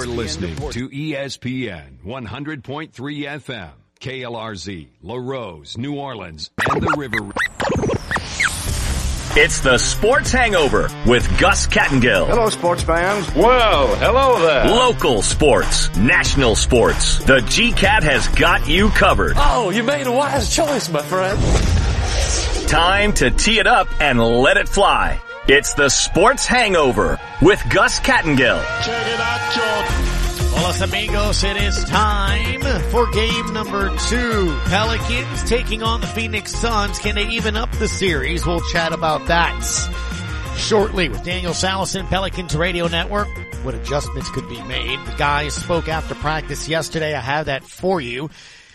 You're listening to ESPN 100.3 FM, KLRZ, La Rose, New Orleans, and the River. It's the Sports Hangover with Gus Kattengell. Hello, sports fans. Well, hello there. Local sports, national sports. The GCAT has got you covered. Oh, you made a wise choice, my friend. Time to tee it up and let it fly. It's the Sports Hangover with Gus Kattengell. Check it out, George. Hola amigos, it is time for game number two. Pelicans taking on the Phoenix Suns. Can they even up the series? We'll chat about that shortly with Daniel Sallerson, Pelicans Radio Network. What adjustments could be made. The guys spoke after practice yesterday. I have that for you.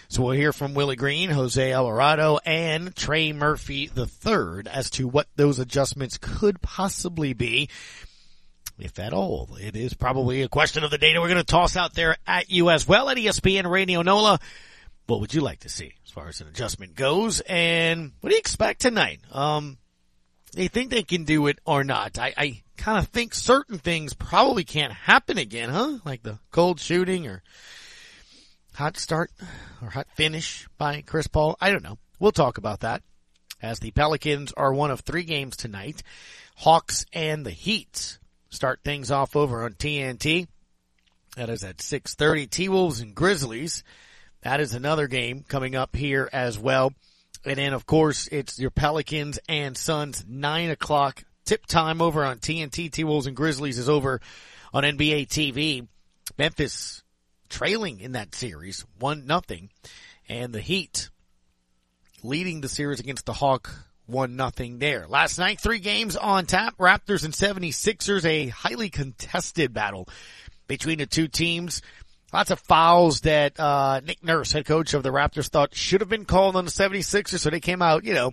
So we'll hear from Willie Green, Jose Alvarado, and Trey Murphy III as to what those adjustments could possibly be if at all. It is probably a question of the data we're going to toss out there at you as well at ESPN Radio NOLA. What would you like to see as far as an adjustment goes? And what do you expect tonight? Um, they think they can do it or not. I, I kind of think certain things probably can't happen again, huh? Like the cold shooting or hot start or hot finish by Chris Paul. I don't know. We'll talk about that as the Pelicans are one of three games tonight. Hawks and the Heat start things off over on TNT. That is at 6.30. T-Wolves and Grizzlies. That is another game coming up here as well. And then of course it's your Pelicans and Suns, 9 o'clock tip time over on TNT. T-Wolves and Grizzlies is over on NBA TV. Memphis trailing in that series, 1 nothing, And the Heat leading the series against the Hawk one nothing there. Last night, three games on tap. Raptors and 76ers, a highly contested battle between the two teams. Lots of fouls that, uh, Nick Nurse, head coach of the Raptors thought should have been called on the 76ers. So they came out, you know,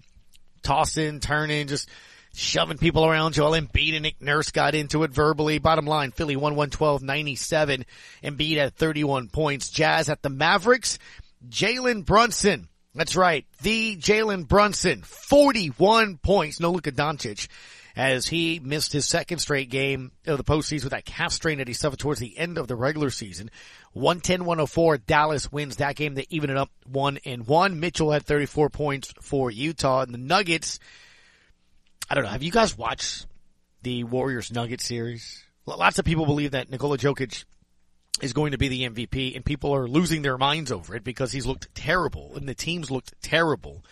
tossing, turning, just shoving people around. Joel Embiid and Nick Nurse got into it verbally. Bottom line, Philly won 112-97. Embiid at 31 points. Jazz at the Mavericks. Jalen Brunson that's right. The Jalen Brunson, 41 points. No Luka Doncic as he missed his second straight game of the postseason with that calf strain that he suffered towards the end of the regular season. 110-104. Dallas wins that game. They even it up one and one. Mitchell had 34 points for Utah and the Nuggets. I don't know. Have you guys watched the Warriors Nuggets series? Lots of people believe that Nikola Jokic is going to be the MVP and people are losing their minds over it because he's looked terrible and the teams looked terrible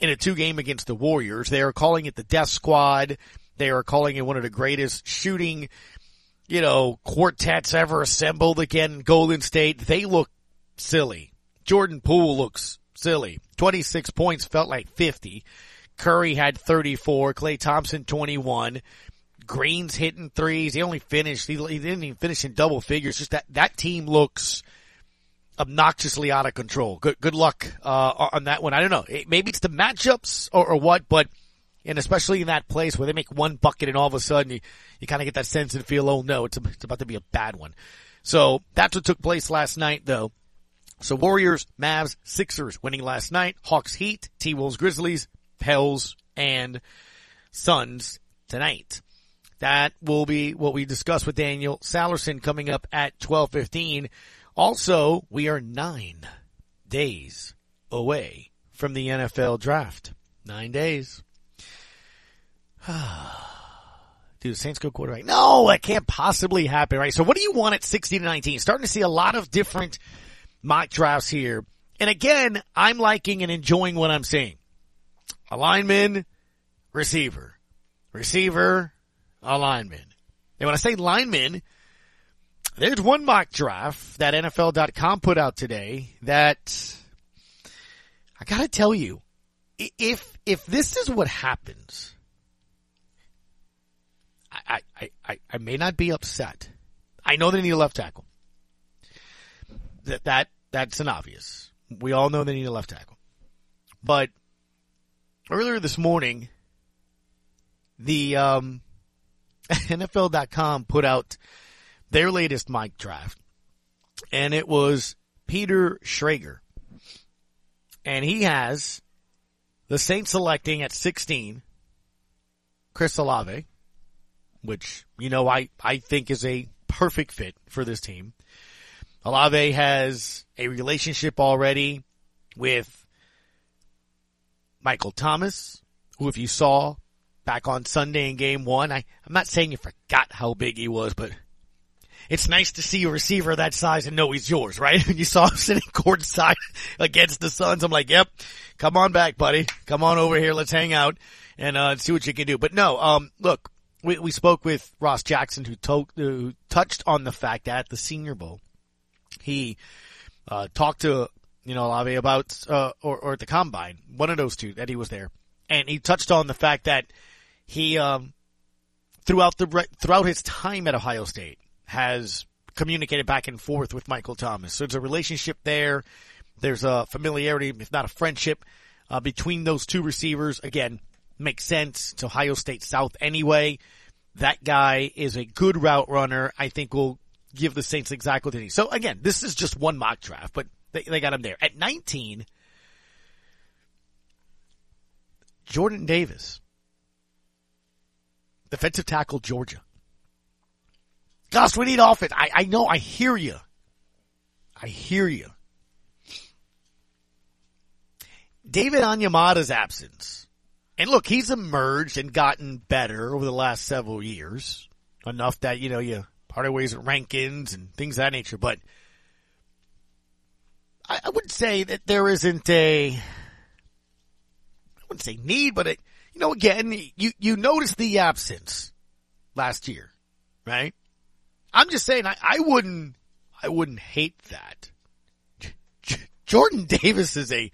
in a two game against the Warriors. They are calling it the death squad. They are calling it one of the greatest shooting, you know, quartets ever assembled again. Golden State. They look silly. Jordan Poole looks silly. 26 points felt like 50. Curry had 34. Klay Thompson 21. Green's hitting threes. He only finished. He, he didn't even finish in double figures. Just that that team looks obnoxiously out of control. Good good luck uh, on that one. I don't know. maybe it's the matchups or, or, what, but and especially in that place where they make one bucket and all of a sudden you, you kind of get that sense and feel, oh no, it's, it's about to be a bad one. So that's what took place last night, though. So Warriors, Mavs, Sixers winning last night. Hawks, Heat, T Wolves, Grizzlies, Pels, and Suns tonight. That will be what we discuss with Daniel Sallerson coming up at 1215. Also, we are nine days away from the NFL draft. Nine days. Dude, Saints go quarterback. No, that can't possibly happen, right? So what do you want at 16 to 19? Starting to see a lot of different mock drafts here. And again, I'm liking and enjoying what I'm seeing. A lineman, receiver, receiver, a lineman. And when I say lineman, there's one mock draft that NFL.com put out today that I gotta tell you, if, if this is what happens, I, I, I, I may not be upset. I know they need a left tackle. That, that, that's an obvious. We all know they need a left tackle. But earlier this morning, the, um, NFL.com put out their latest mock draft, and it was Peter Schrager. And he has the Saints selecting at 16 Chris Olave, which, you know, I, I think is a perfect fit for this team. Olave has a relationship already with Michael Thomas, who if you saw back on Sunday in game one, I, I'm not saying you forgot how big he was, but it's nice to see a receiver that size and know he's yours, right? You saw him sitting courtside against the Suns. I'm like, yep, come on back, buddy. Come on over here. Let's hang out and, uh, see what you can do. But no, um, look, we, we spoke with Ross Jackson who, to- who touched on the fact that at the Senior Bowl, he, uh, talked to, you know, Olave about, uh, or, or at the combine, one of those two that he was there. And he touched on the fact that he, um, throughout the, throughout his time at Ohio State, has communicated back and forth with Michael Thomas. So there's a relationship there. There's a familiarity, if not a friendship, uh, between those two receivers. Again, makes sense. It's Ohio State South anyway. That guy is a good route runner. I think will give the Saints exactly what they need. So again, this is just one mock draft, but they, they got him there. At 19, Jordan Davis, defensive tackle, Georgia. Gosh, we need offense. I, I know, I hear you. I hear you. David Onyemata's absence. And look, he's emerged and gotten better over the last several years. Enough that, you know, you part ways at rankings and things of that nature. But I, I would say that there isn't a, I wouldn't say need, but it, you know, again, you, you notice the absence last year, right? I'm just saying, I, I wouldn't, I wouldn't hate that. Jordan Davis is a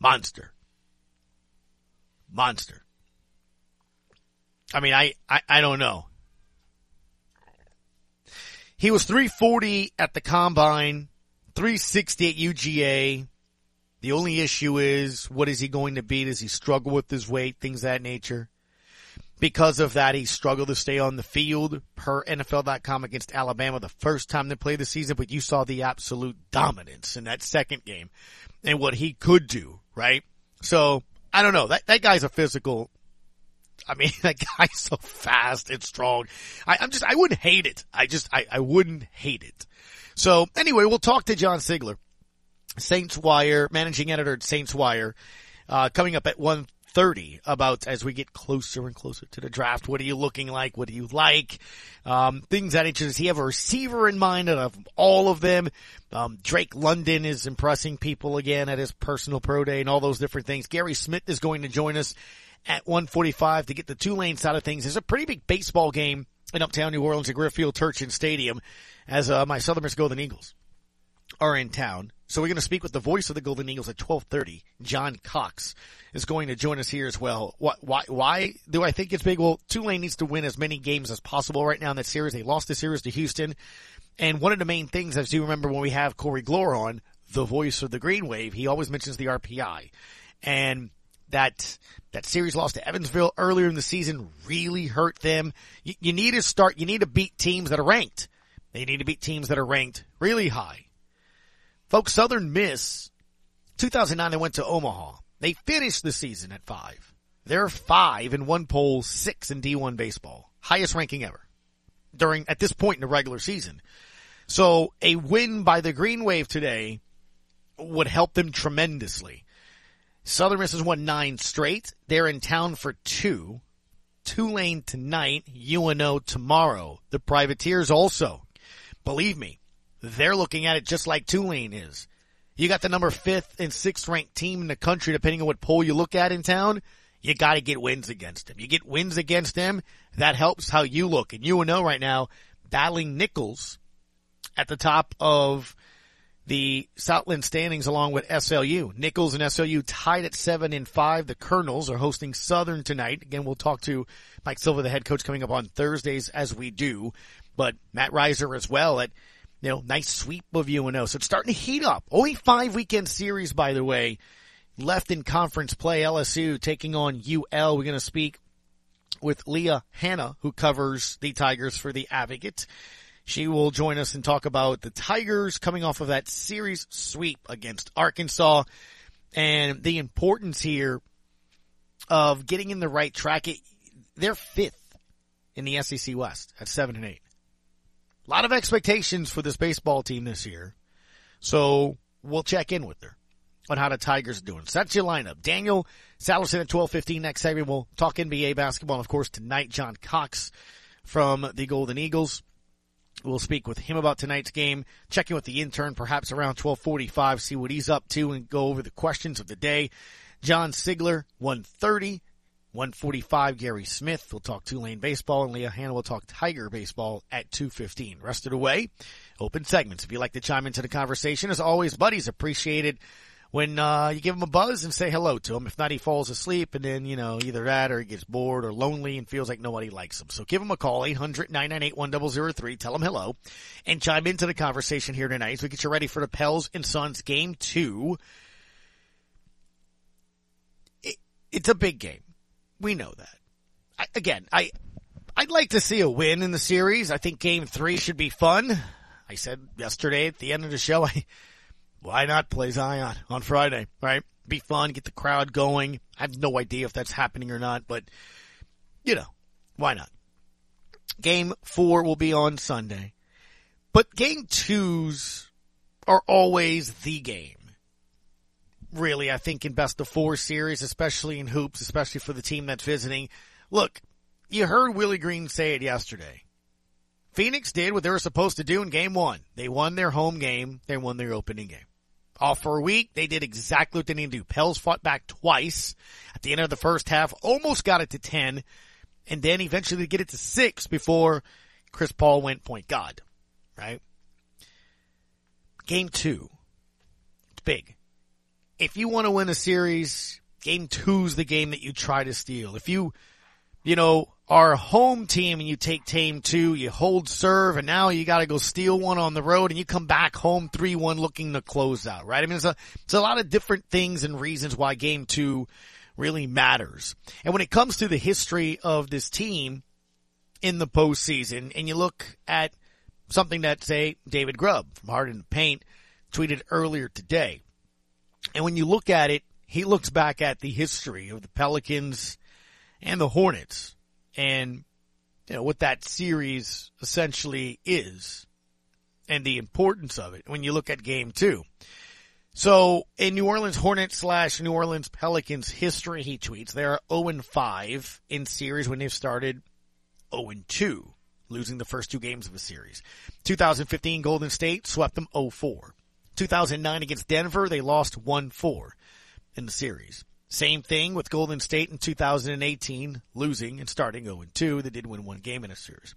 monster. Monster. I mean, I, I, I don't know. He was 340 at the combine, 360 at UGA. The only issue is, what is he going to be? Does he struggle with his weight? Things that nature. Because of that, he struggled to stay on the field per NFL.com against Alabama the first time they played the season, but you saw the absolute dominance in that second game and what he could do, right? So, I don't know. That, that guy's a physical, I mean, that guy's so fast and strong. I, I'm just, I wouldn't hate it. I just, I, I wouldn't hate it. So anyway, we'll talk to John Sigler, Saints Wire, managing editor at Saints Wire, uh, coming up at one 30 about as we get closer and closer to the draft. What are you looking like? What do you like? Um, things that interest. Does he have a receiver in mind out of all of them? Um, Drake London is impressing people again at his personal pro day and all those different things. Gary Smith is going to join us at 145 to get the Tulane side of things. There's a pretty big baseball game in uptown New Orleans at Greer Field Turchin Stadium as, uh, my Miss Golden Eagles are in town. So we're going to speak with the voice of the Golden Eagles at 1230. John Cox is going to join us here as well. Why, why, why do I think it's big? Well, Tulane needs to win as many games as possible right now in that series. They lost the series to Houston. And one of the main things, as you remember when we have Corey Glore on, the voice of the Green Wave, he always mentions the RPI. And that, that series loss to Evansville earlier in the season really hurt them. You, you need to start, you need to beat teams that are ranked. They need to beat teams that are ranked really high. Folks, Southern Miss, 2009 they went to Omaha. They finished the season at five. They're five in one poll, six in D1 baseball. Highest ranking ever during, at this point in the regular season. So a win by the Green Wave today would help them tremendously. Southern Miss has won nine straight. They're in town for two. Tulane tonight, UNO tomorrow. The Privateers also. Believe me, they're looking at it just like Tulane is. You got the number fifth and sixth ranked team in the country, depending on what poll you look at in town. You got to get wins against them. You get wins against them, that helps how you look. And UNO right now battling Nicholls at the top of the Southland standings along with SLU. Nicholls and SLU tied at seven and five. The Colonels are hosting Southern tonight. Again, we'll talk to Mike Silva, the head coach, coming up on Thursdays as we do. But Matt Riser as well at you know, nice sweep of UNO. So it's starting to heat up. Only five weekend series, by the way, left in conference play. LSU taking on UL. We're going to speak with Leah Hanna, who covers the Tigers for the Advocate. She will join us and talk about the Tigers coming off of that series sweep against Arkansas and the importance here of getting in the right track. They're fifth in the SEC West at seven and eight. A lot of expectations for this baseball team this year. So we'll check in with her on how the Tigers are doing. So that's your lineup. Daniel Sallerson at 1215 next segment. We'll talk NBA basketball. And of course, tonight, John Cox from the Golden Eagles. We'll speak with him about tonight's game, check in with the intern perhaps around 1245, see what he's up to and go over the questions of the day. John Sigler, 130. 145, Gary Smith. We'll talk Tulane baseball and Leah Hanna will talk Tiger baseball at 215. Rest of the way, open segments. If you'd like to chime into the conversation, as always, buddies, appreciate it when, uh, you give him a buzz and say hello to him. If not, he falls asleep and then, you know, either that or he gets bored or lonely and feels like nobody likes him. So give him a call, 800-998-1003. Tell him hello and chime into the conversation here tonight as we get you ready for the Pels and Suns game two. It, it's a big game. We know that. I, again, I, I'd like to see a win in the series. I think game three should be fun. I said yesterday at the end of the show, I, why not play Zion on Friday, right? Be fun, get the crowd going. I have no idea if that's happening or not, but you know, why not? Game four will be on Sunday, but game twos are always the game. Really, I think in best of four series, especially in hoops, especially for the team that's visiting. Look, you heard Willie Green say it yesterday. Phoenix did what they were supposed to do in game one. They won their home game. They won their opening game. Off for a week, they did exactly what they needed to do. Pels fought back twice at the end of the first half, almost got it to 10, and then eventually get it to 6 before Chris Paul went point god. Right? Game two. It's big. If you want to win a series, game two's the game that you try to steal. If you, you know, a home team and you take tame two, you hold serve, and now you got to go steal one on the road, and you come back home three one looking to close out. Right? I mean, it's a it's a lot of different things and reasons why game two really matters. And when it comes to the history of this team in the postseason, and you look at something that say David Grubb from Hard in the Paint tweeted earlier today, and when you look at it, he looks back at the history of the Pelicans and the Hornets and you know what that series essentially is and the importance of it when you look at game two. So in New Orleans Hornets slash New Orleans Pelicans history, he tweets, they are 0 5 in series when they've started 0 2, losing the first two games of a series. 2015 Golden State swept them 0 4. 2009 against Denver, they lost 1 4 in the series. Same thing with Golden State in 2018, losing and starting 0-2. They did win one game in a series.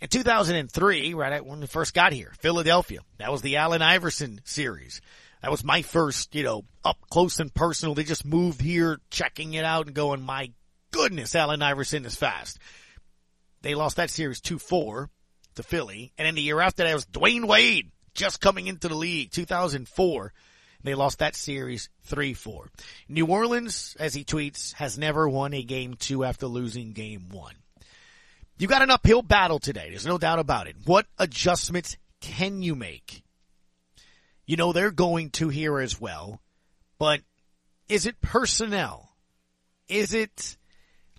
In 2003, right when we first got here, Philadelphia, that was the Allen Iverson series. That was my first, you know, up close and personal. They just moved here, checking it out and going, my goodness, Allen Iverson is fast. They lost that series 2-4 to Philly. And then the year after that was Dwyane Wade, just coming into the league, 2004. They lost that series 3-4. New Orleans, as he tweets, has never won a game two after losing game one. You got an uphill battle today. There's no doubt about it. What adjustments can you make? You know, they're going to here as well, but is it personnel? Is it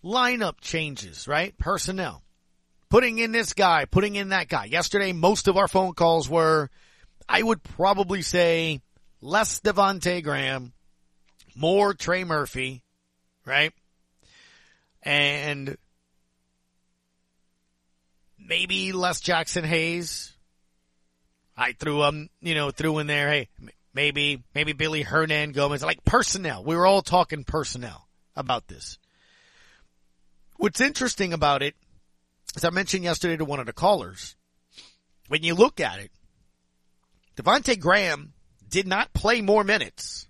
lineup changes, right? Personnel. Putting in this guy, putting in that guy. Yesterday, most of our phone calls were, I would probably say less Devonte Graham, more Trey Murphy, right? And maybe less Jaxson Hayes. I threw um, you know, threw in there, hey, maybe, maybe Billy Hernangomez, like personnel. We were all talking personnel about this. What's interesting about it, as I mentioned yesterday to one of the callers, when you look at it, Devonte Graham did not play more minutes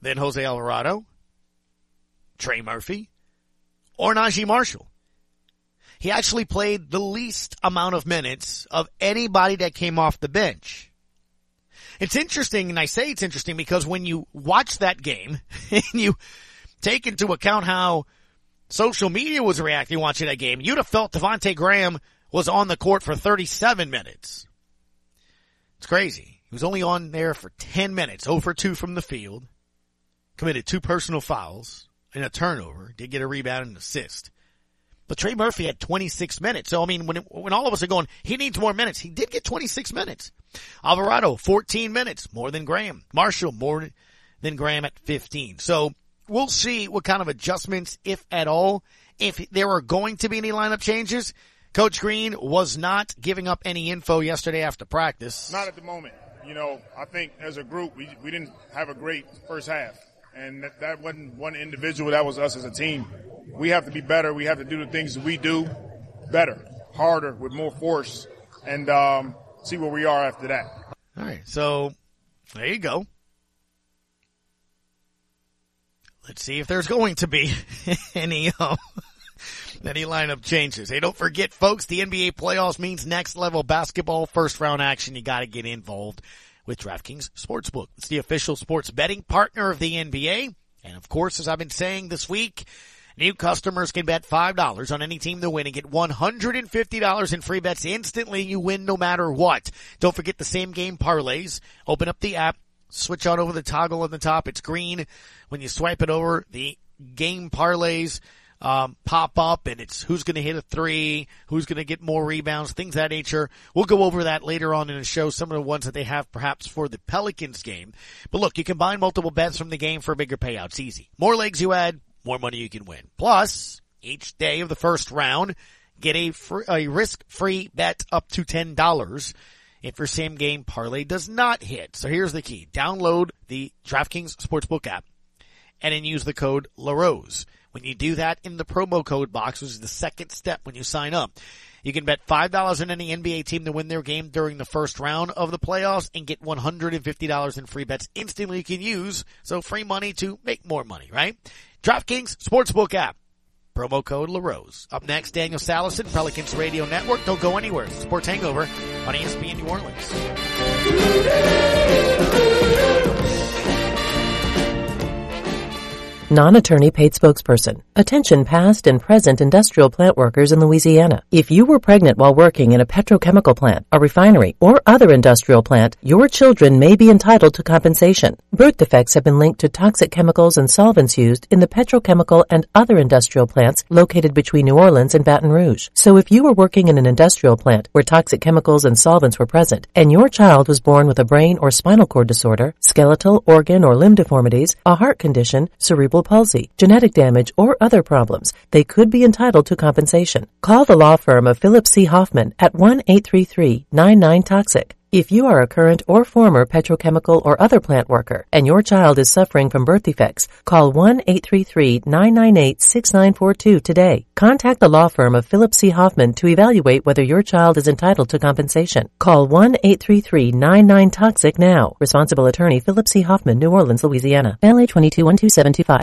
than Jose Alvarado, Trey Murphy, or Naji Marshall. He actually played the least amount of minutes of anybody that came off the bench. It's interesting, and I say it's interesting because when you watch that game and you take into account how social media was reacting watching that game, you'd have felt Devonte Graham was on the court for 37 minutes. It's crazy. He was only on there for 10 minutes, oh over 2 from the field, committed two personal fouls and a turnover, did get a rebound and assist. But Trey Murphy had 26 minutes. So I mean, when, it, when all of us are going, he needs more minutes. He did get 26 minutes. Alvarado, 14 minutes, more than Graham. Marshall, more than Graham at 15. So we'll see what kind of adjustments, if at all, if there are going to be any lineup changes. Coach Green was not giving up any info yesterday after practice. Not at the moment. You know, I think as a group, we, we didn't have a great first half. And that, that wasn't one individual, that was us as a team. We have to be better. We have to do the things that we do better, harder, with more force, and um, see where we are after that. All right. So there you go. Let's see if there's going to be any, uh, any lineup changes. Hey, don't forget folks, the NBA playoffs means next level basketball first round action. You gotta get involved with DraftKings Sportsbook. It's the official sports betting partner of the NBA. And of course, as I've been saying this week, New customers can bet $5 on any team to win and get $150 in free bets instantly. You win no matter what. Don't forget the same game parlays. Open up the app, switch on over the toggle on the top. It's green. When you swipe it over, the game parlays um, pop up and it's who's going to hit a three, who's going to get more rebounds, things that nature. We'll go over that later on in the show, some of the ones that they have perhaps for the Pelicans game. But look, you combine multiple bets from the game for bigger payouts. Easy. More legs you add, more money you can win. Plus, each day of the first round, get a, free, a risk-free bet up to $10 if your same game parlay does not hit. So here's the key. Download the DraftKings Sportsbook app and then use the code LaRose. When you do that in the promo code box, which is the second step when you sign up, you can bet $5 on any NBA team to win their game during the first round of the playoffs and get $150 in free bets instantly you can use. So free money to make more money, right? DraftKings Sportsbook app. Promo code LaRose. Up next, Daniel Sallerson, Pelicans Radio Network. Don't go anywhere. Sports Hangover on ESPN New Orleans. Non-attorney paid spokesperson. Attention past and present industrial plant workers in Louisiana. If you were pregnant while working in a petrochemical plant, a refinery, or other industrial plant, your children may be entitled to compensation. Birth defects have been linked to toxic chemicals and solvents used in the petrochemical and other industrial plants located between New Orleans and Baton Rouge. So if you were working in an industrial plant where toxic chemicals and solvents were present, and your child was born with a brain or spinal cord disorder, skeletal, organ, or limb deformities, a heart condition, cerebral palsy, genetic damage, or other problems, they could be entitled to compensation. Call the law firm of Philip C. Hoffman at 1-833-99-TOXIC. If you are a current or former petrochemical or other plant worker and your child is suffering from birth defects, call 1-833-998-6942 today. Contact the law firm of Philip C. Hoffman to evaluate whether your child is entitled to compensation. Call 1-833-99-TOXIC now. Responsible attorney Philip C. Hoffman, New Orleans, Louisiana. LA 221275.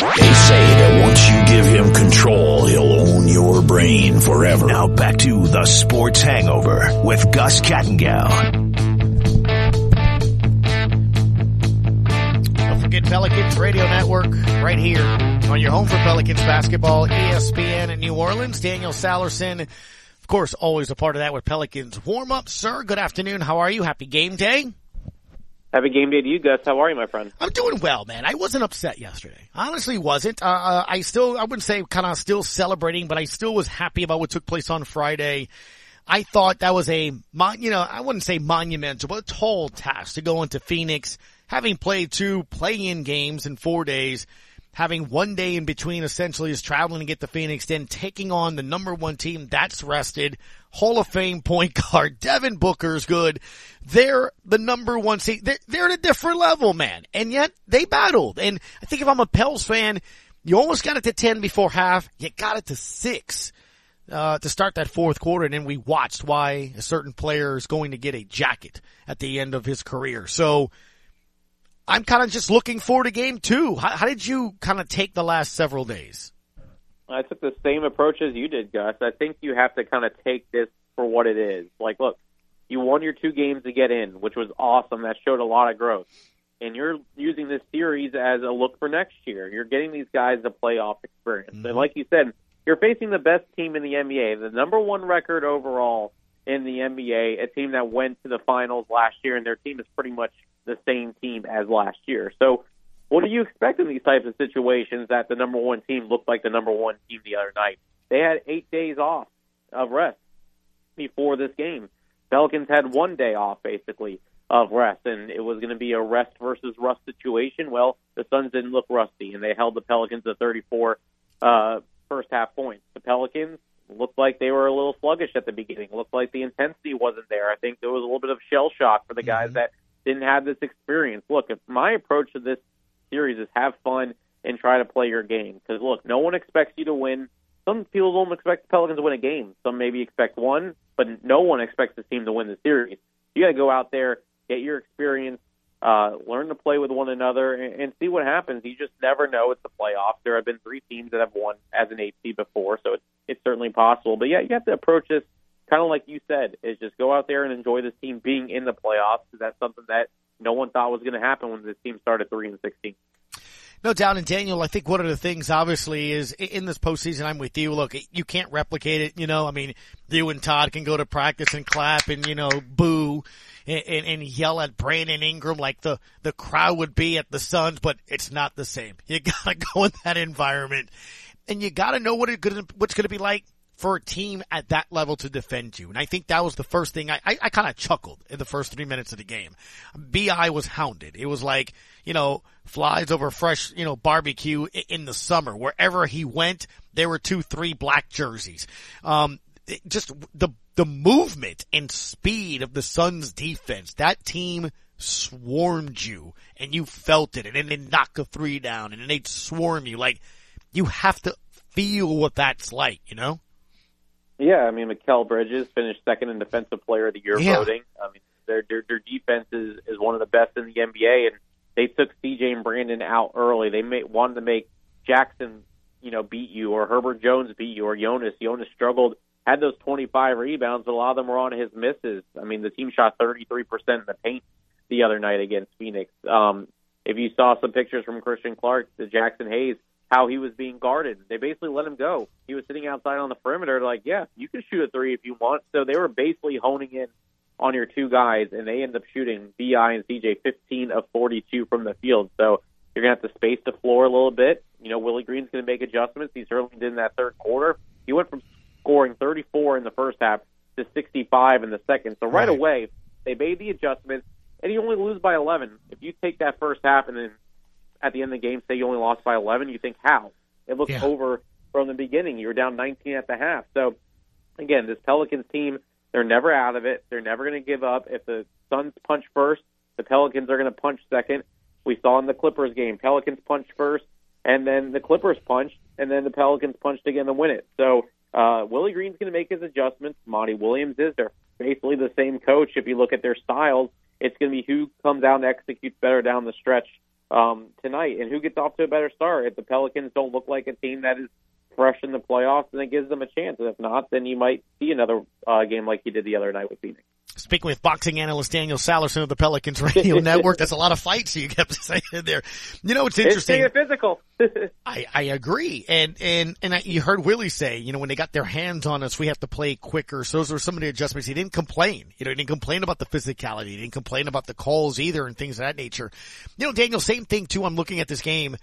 They say that once you give him control, he'll own your brain forever. Now back to the Sports Hangover with Gus Kattengell. Don't forget Pelicans Radio Network right here on your home for Pelicans basketball, ESPN in New Orleans. Daniel Sallerson, of course, always a part of that with Pelicans warm up. Sir, good afternoon. How are you? Happy game day. Happy game day to you, Gus. How are you, my friend? I'm doing well, man. I wasn't upset yesterday. Honestly, wasn't. Uh, uh, I still, I wouldn't say kind of still celebrating, but I still was happy about what took place on Friday. I thought that was a, mon- you know, I wouldn't say monumental, but a tall task to go into Phoenix, having played two play-in games in four days, having one day in between essentially is traveling to get to Phoenix, then taking on the number one team that's rested, Hall of Fame point guard, Devin Booker's good. They're the number one seed. They're, they're at a different level, man. And yet they battled. And I think if I'm a Pels fan, you almost got it to 10 before half. You got it to six. Uh, to start that fourth quarter, and then we watched why a certain player is going to get a jacket at the end of his career. So, I'm kind of just looking forward to game two. How, how did you kind of take the last several days? I took the same approach as you did, Gus. I think you have to kind of take this for what it is. Like, look, you won your two games to get in, which was awesome. That showed a lot of growth. And you're using this series as a look for next year. You're getting these guys a playoff experience. Mm-hmm. And like you said, you're facing the best team in the NBA, the number one record overall in the NBA, a team that went to the finals last year, and their team is pretty much the same team as last year. So, what do you expect in these types of situations that the number one team looked like the number one team the other night? They had eight days off of rest before this game. Pelicans had one day off, basically, of rest, and it was going to be a rest versus rust situation. Well, the Suns didn't look rusty, and they held the Pelicans to 34 uh, first half points. The Pelicans looked like they were a little sluggish at the beginning. Looked like the intensity wasn't there. I think there was a little bit of shell shock for the guys mm-hmm. that didn't have this experience. Look, if my approach to this series is have fun and try to play your game. Because look, no one expects you to win. Some people don't expect the Pelicans to win a game. Some maybe expect one, but no one expects the team to win the series. You got to go out there, get your experience, uh, learn to play with one another, and, and see what happens. You just never know. It's the playoffs. There have been three teams that have won as an eight before, so it's it's certainly possible. But yeah, you have to approach this kind of like you said, is just go out there and enjoy this team being in the playoffs. Because that's something that no one thought was going to happen when this team started three and sixteen. No doubt. And Daniel, I think one of the things obviously is in this postseason, I'm with you. Look, you can't replicate it. You know, I mean, you and Todd can go to practice and clap and, you know, boo and, and, and yell at Brandon Ingram like the, the crowd would be at the Suns, but it's not the same. You gotta go in that environment and you gotta know what it what's gonna be like for a team at that level to defend you. And I think that was the first thing I, I, I kind of chuckled in the first three minutes of the game. BI was hounded. It was like, you know, flies over fresh, you know, barbecue in the summer. Wherever he went, there were two, three black jerseys. Um, just the, the movement and speed of the Suns defense. That team swarmed you and you felt it and then they'd knock a three down and then they'd swarm you. Like, you have to feel what that's like, you know? Yeah, I mean, Mikal Bridges finished second in Defensive Player of the Year yeah. voting. I mean, their, their their defense is is one of the best in the NBA, and they took CJ and Brandon out early. They made, wanted to make Jaxson, you know, beat you, or Herbert Jones beat you, or Jonas. Jonas struggled, had those 25 rebounds, but a lot of them were on his misses. I mean, the team shot 33% in the paint the other night against Phoenix. Um, if you saw some pictures from Christian Clark, the Jaxson Hayes, how he was being guarded. They basically let him go. He was sitting outside on the perimeter, like, yeah, you can shoot a three if you want. So they were basically honing in on your two guys, and they end up shooting Bi and CJ 15 of 42 from the field. So you're gonna have to space the floor a little bit. You know, Willie Green's gonna make adjustments. He certainly did in that third quarter. He went from scoring 34 in the first half to 65 in the second. So right, right. away, they made the adjustments, and you only lose by 11. If you take that first half and then at the end of the game say you only lost by 11, you think how? It looks yeah. over from the beginning. You were down 19 at the half. So again, this Pelicans team, they're never out of it. They're never going to give up. If the Suns punch first, the Pelicans are going to punch second. We saw in the Clippers game, Pelicans punched first, and then the Clippers punched, and then the Pelicans punched again to win it. So uh, Willie Green's going to make his adjustments. Monty Williams is. They're basically the same coach. If you look at their styles, it's going to be who comes out and executes better down the stretch um, tonight. And who gets off to a better start? If the Pelicans don't look like a team that is fresh in the playoffs, then it gives them a chance. And if not, then you might see another uh, game like you did the other night with Phoenix. Speaking with boxing analyst Daniel Sallerson of the Pelicans Radio Network, that's a lot of fights you kept saying there. You know, it's interesting. It's physical. I, I agree. And, and, and I, you heard Willie say, you know, when they got their hands on us, we have to play quicker. So those are some of the adjustments. He didn't complain. You know, he didn't complain about the physicality. He didn't complain about the calls either and things of that nature. You know, Daniel, same thing too. I'm looking at this game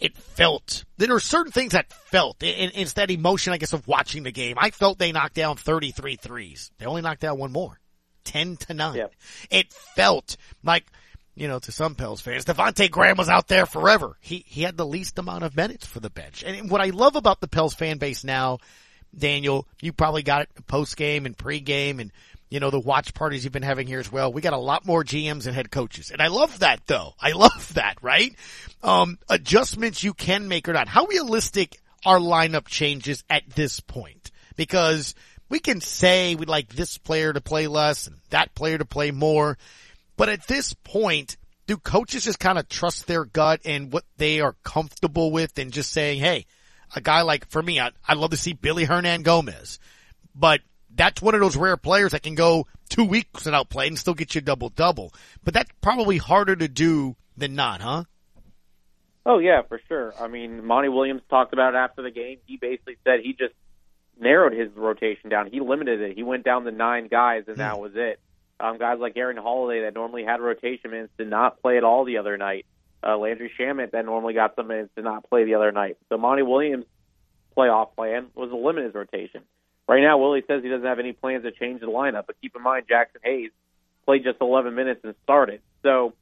it felt. There are certain things that felt. And it's that emotion, I guess, of watching the game. I felt they knocked down 33 threes. They only knocked down one more. 10 to 9. It felt like you know, to some Pels fans, Devonte Graham was out there forever. He, he had the least amount of minutes for the bench. And what I love about the Pels fan base now, Daniel, you probably got it post game and pre game and, you know, the watch parties you've been having here as well. We got a lot more GMs and head coaches. And I love that though. I love that, right? Um, adjustments you can make or not. How realistic are lineup changes at this point? Because we can say we'd like this player to play less and that player to play more. But at this point, do coaches just kind of trust their gut and what they are comfortable with and just saying, hey, a guy like, for me, I, I'd love to see Willy Hernangomez, but that's one of those rare players that can go two weeks without playing and still get you a double double. But that's probably harder to do than not, huh? Oh yeah, for sure. I mean, Monty Williams talked about it after the game. He basically said he just narrowed his rotation down. He limited it. He went down to nine guys, and that was it. Um, guys like Aaron Holiday that normally had rotation minutes did not play at all the other night. Uh, Landry Shamet that normally got some minutes did not play the other night. So Monty Williams' playoff plan was to limit his rotation. Right now, Willie says he doesn't have any plans to change the lineup, but keep in mind Jaxson Hayes played just 11 minutes and started. So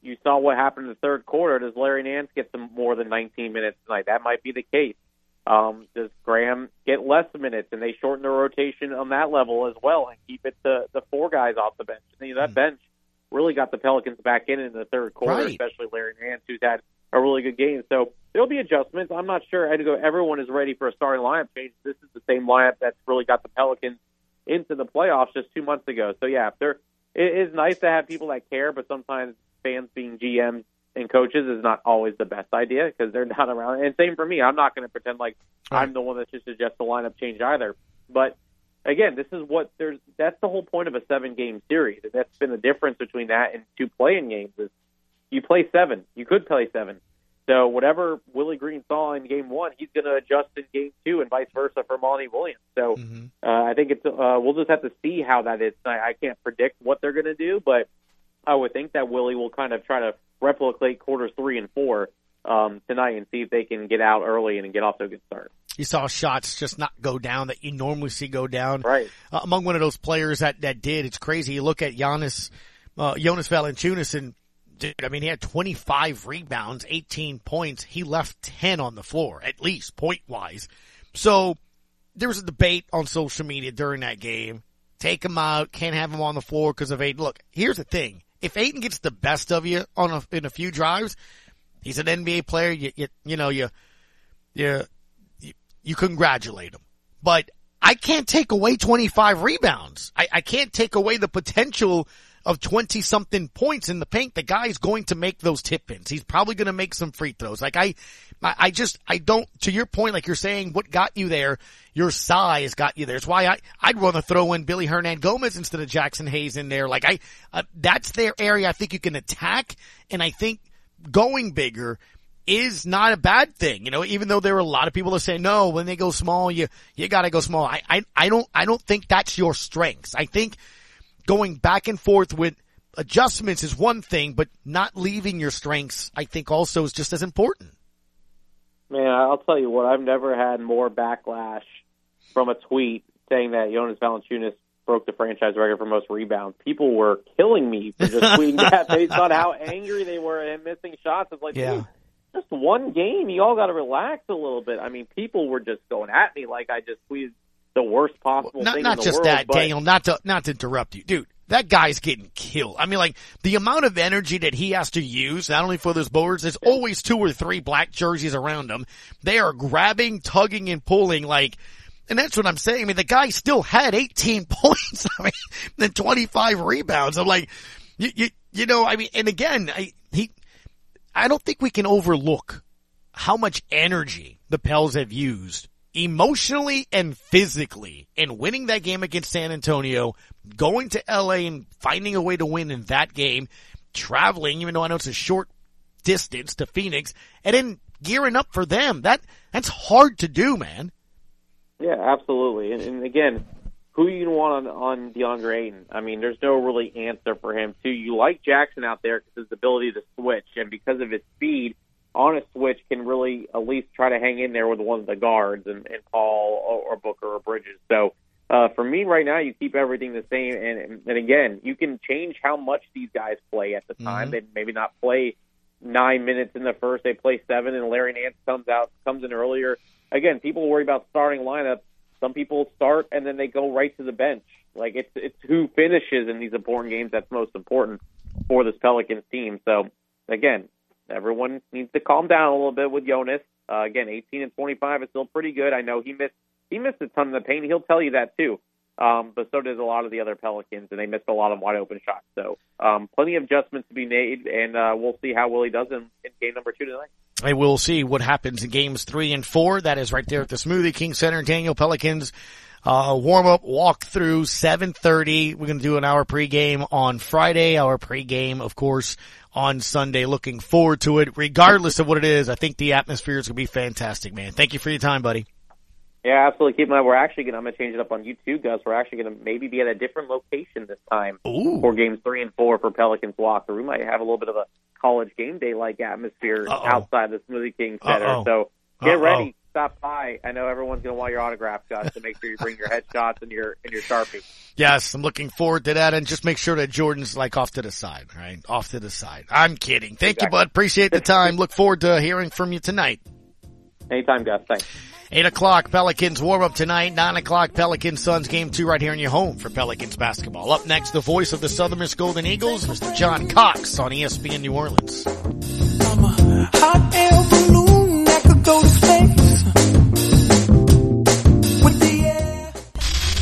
you saw what happened in the third quarter. Does Larry Nance get some more than 19 minutes tonight? That might be the case. Um, does Graham get less minutes and they shorten the rotation on that level as well and keep it to the four guys off the bench? And, you know, that mm. bench really got the Pelicans back in in the third quarter, right. especially Larry Nance, who's had a really good game. So there'll be adjustments. I'm not sure. I go. Everyone is ready for a starting lineup change. This is the same lineup that's really got the Pelicans into the playoffs just two months ago. So yeah, there it is nice to have people that care, but sometimes fans being GMs and coaches is not always the best idea because they're not around. And same for me. I'm not going to pretend like right. I'm the one that just suggests the lineup change either. But again, this is what there's. That's the whole point of a seven game series. That's been the difference between that and two playing games. Is you play seven. You could play seven. So whatever Willie Green saw in game one, he's going to adjust in game two, and vice versa for Monty Williams. So mm-hmm. uh, I think it's uh, we'll just have to see how that is. I, I can't predict what they're going to do, but I would think that Willie will kind of try to replicate quarters three and four um, tonight and see if they can get out early and get off to a good start. You saw shots just not go down that you normally see go down. Right. Uh, among one of those players that, that did, it's crazy. You look at Giannis, uh, Jonas Valanciunas and dude, I mean, he had 25 rebounds, 18 points. He left 10 on the floor, at least point wise. So there was a debate on social media during that game. Take him out, can't have him on the floor because of Ayton. Look, here's the thing if Ayton gets the best of you on a, in a few drives, he's an NBA player. You, you, you know, you, you, you, you congratulate him. But I can't take away 25 rebounds. I, I can't take away the potential of 20 something points in the paint. The guy's going to make those tip ins. He's probably going to make some free throws. Like I, I just, I don't, to your point, like you're saying, what got you there, your size got you there. It's why I, I'd rather throw in Willy Hernangomez instead of Jaxson Hayes in there. Like I, uh, that's their area I think you can attack. And I think going bigger is not a bad thing. You know, even though there are a lot of people that say, no, when they go small, you, you gotta go small. I, I, I don't, I don't think that's your strengths. I think going back and forth with adjustments is one thing, but not leaving your strengths, I think also is just as important. Man, I'll tell you what, I've never had more backlash from a tweet saying that Jonas Valanciunas broke the franchise record for most rebounds. People were killing me for just tweeting that based on how angry they were at missing shots. It's like, yeah. just one game. You all got to relax a little bit. I mean, people were just going at me like I just tweeted the worst possible well, not, thing not just world, that, but... Daniel. Not to not to interrupt you, dude. That guy's getting killed. I mean, like the amount of energy that he has to use, not only for those boards, there's always two or three black jerseys around him. They are grabbing, tugging, and pulling like. And that's what I'm saying. I mean, the guy still had 18 points. I mean, then 25 rebounds. I'm like, you, you, you know, I mean, and again, I, he, I don't think we can overlook how much energy the Pels have used emotionally and physically in winning that game against San Antonio, going to LA and finding a way to win in that game, traveling, even though I know it's a short distance to Phoenix, and then gearing up for them. That that's hard to do, man. Yeah, absolutely. And, and again, who you want on, on DeAndre Ayton? I mean, there's no really answer for him too. You like Jaxson out there because his ability to switch and because of his speed on a switch can really at least try to hang in there with one of the guards and, and Paul or, or Booker or Bridges. So Uh, for me right now, you keep everything the same, and and again, you can change how much these guys play at the time. Mhm. They maybe not play nine minutes in the first; they play seven, and Larry Nance comes out comes in earlier. Again, people worry about starting lineup. Some people start and then they go right to the bench. Like it's it's who finishes in these important games that's most important for this Pelicans team. So again, everyone needs to calm down a little bit with Jonas. Uh, again, 18 and 25 is still pretty good. I know he missed he missed a ton of the paint. He'll tell you that too. Um, but so did a lot of the other Pelicans, and they missed a lot of wide open shots. So um, plenty of adjustments to be made, and uh, we'll see how Willie does in, in game number two tonight. And we'll see what happens in games three and four. That is right there at the Smoothie King Center. Daniel Pelicans, uh, warm up, walk through, 7.30. We're going to do an hour pregame on Friday, our pregame, of course, on Sunday. Looking forward to it. Regardless of what it is, I think the atmosphere is going to be fantastic, man. Thank you for your time, buddy. Yeah, absolutely. Keep in mind, we're actually going to, I'm going to change it up on YouTube, Gus. We're actually going to maybe be at a different location this time Ooh. for games three and four for Pelicans Walk. Or we might have a little bit of a college game day like atmosphere Uh-oh. outside the Smoothie King Center. Uh-oh. So get Uh-oh. ready. Stop by. I know everyone's going to want your autograph, Gus, so make sure you bring your headshots and your and your Sharpie. Yes, I'm looking forward to that and just make sure that Jordan's like off to the side, right? Off to the side. I'm kidding. Thank you, bud. Appreciate the time. Look forward to hearing from you tonight. Anytime, Gus. Thanks. 8 o'clock Pelicans warm up tonight. 9 o'clock Pelicans Suns game two right here in your home for Pelicans basketball. Up next, the voice of the Southern Miss Golden Eagles, Mr. John Cox on ESPN New Orleans.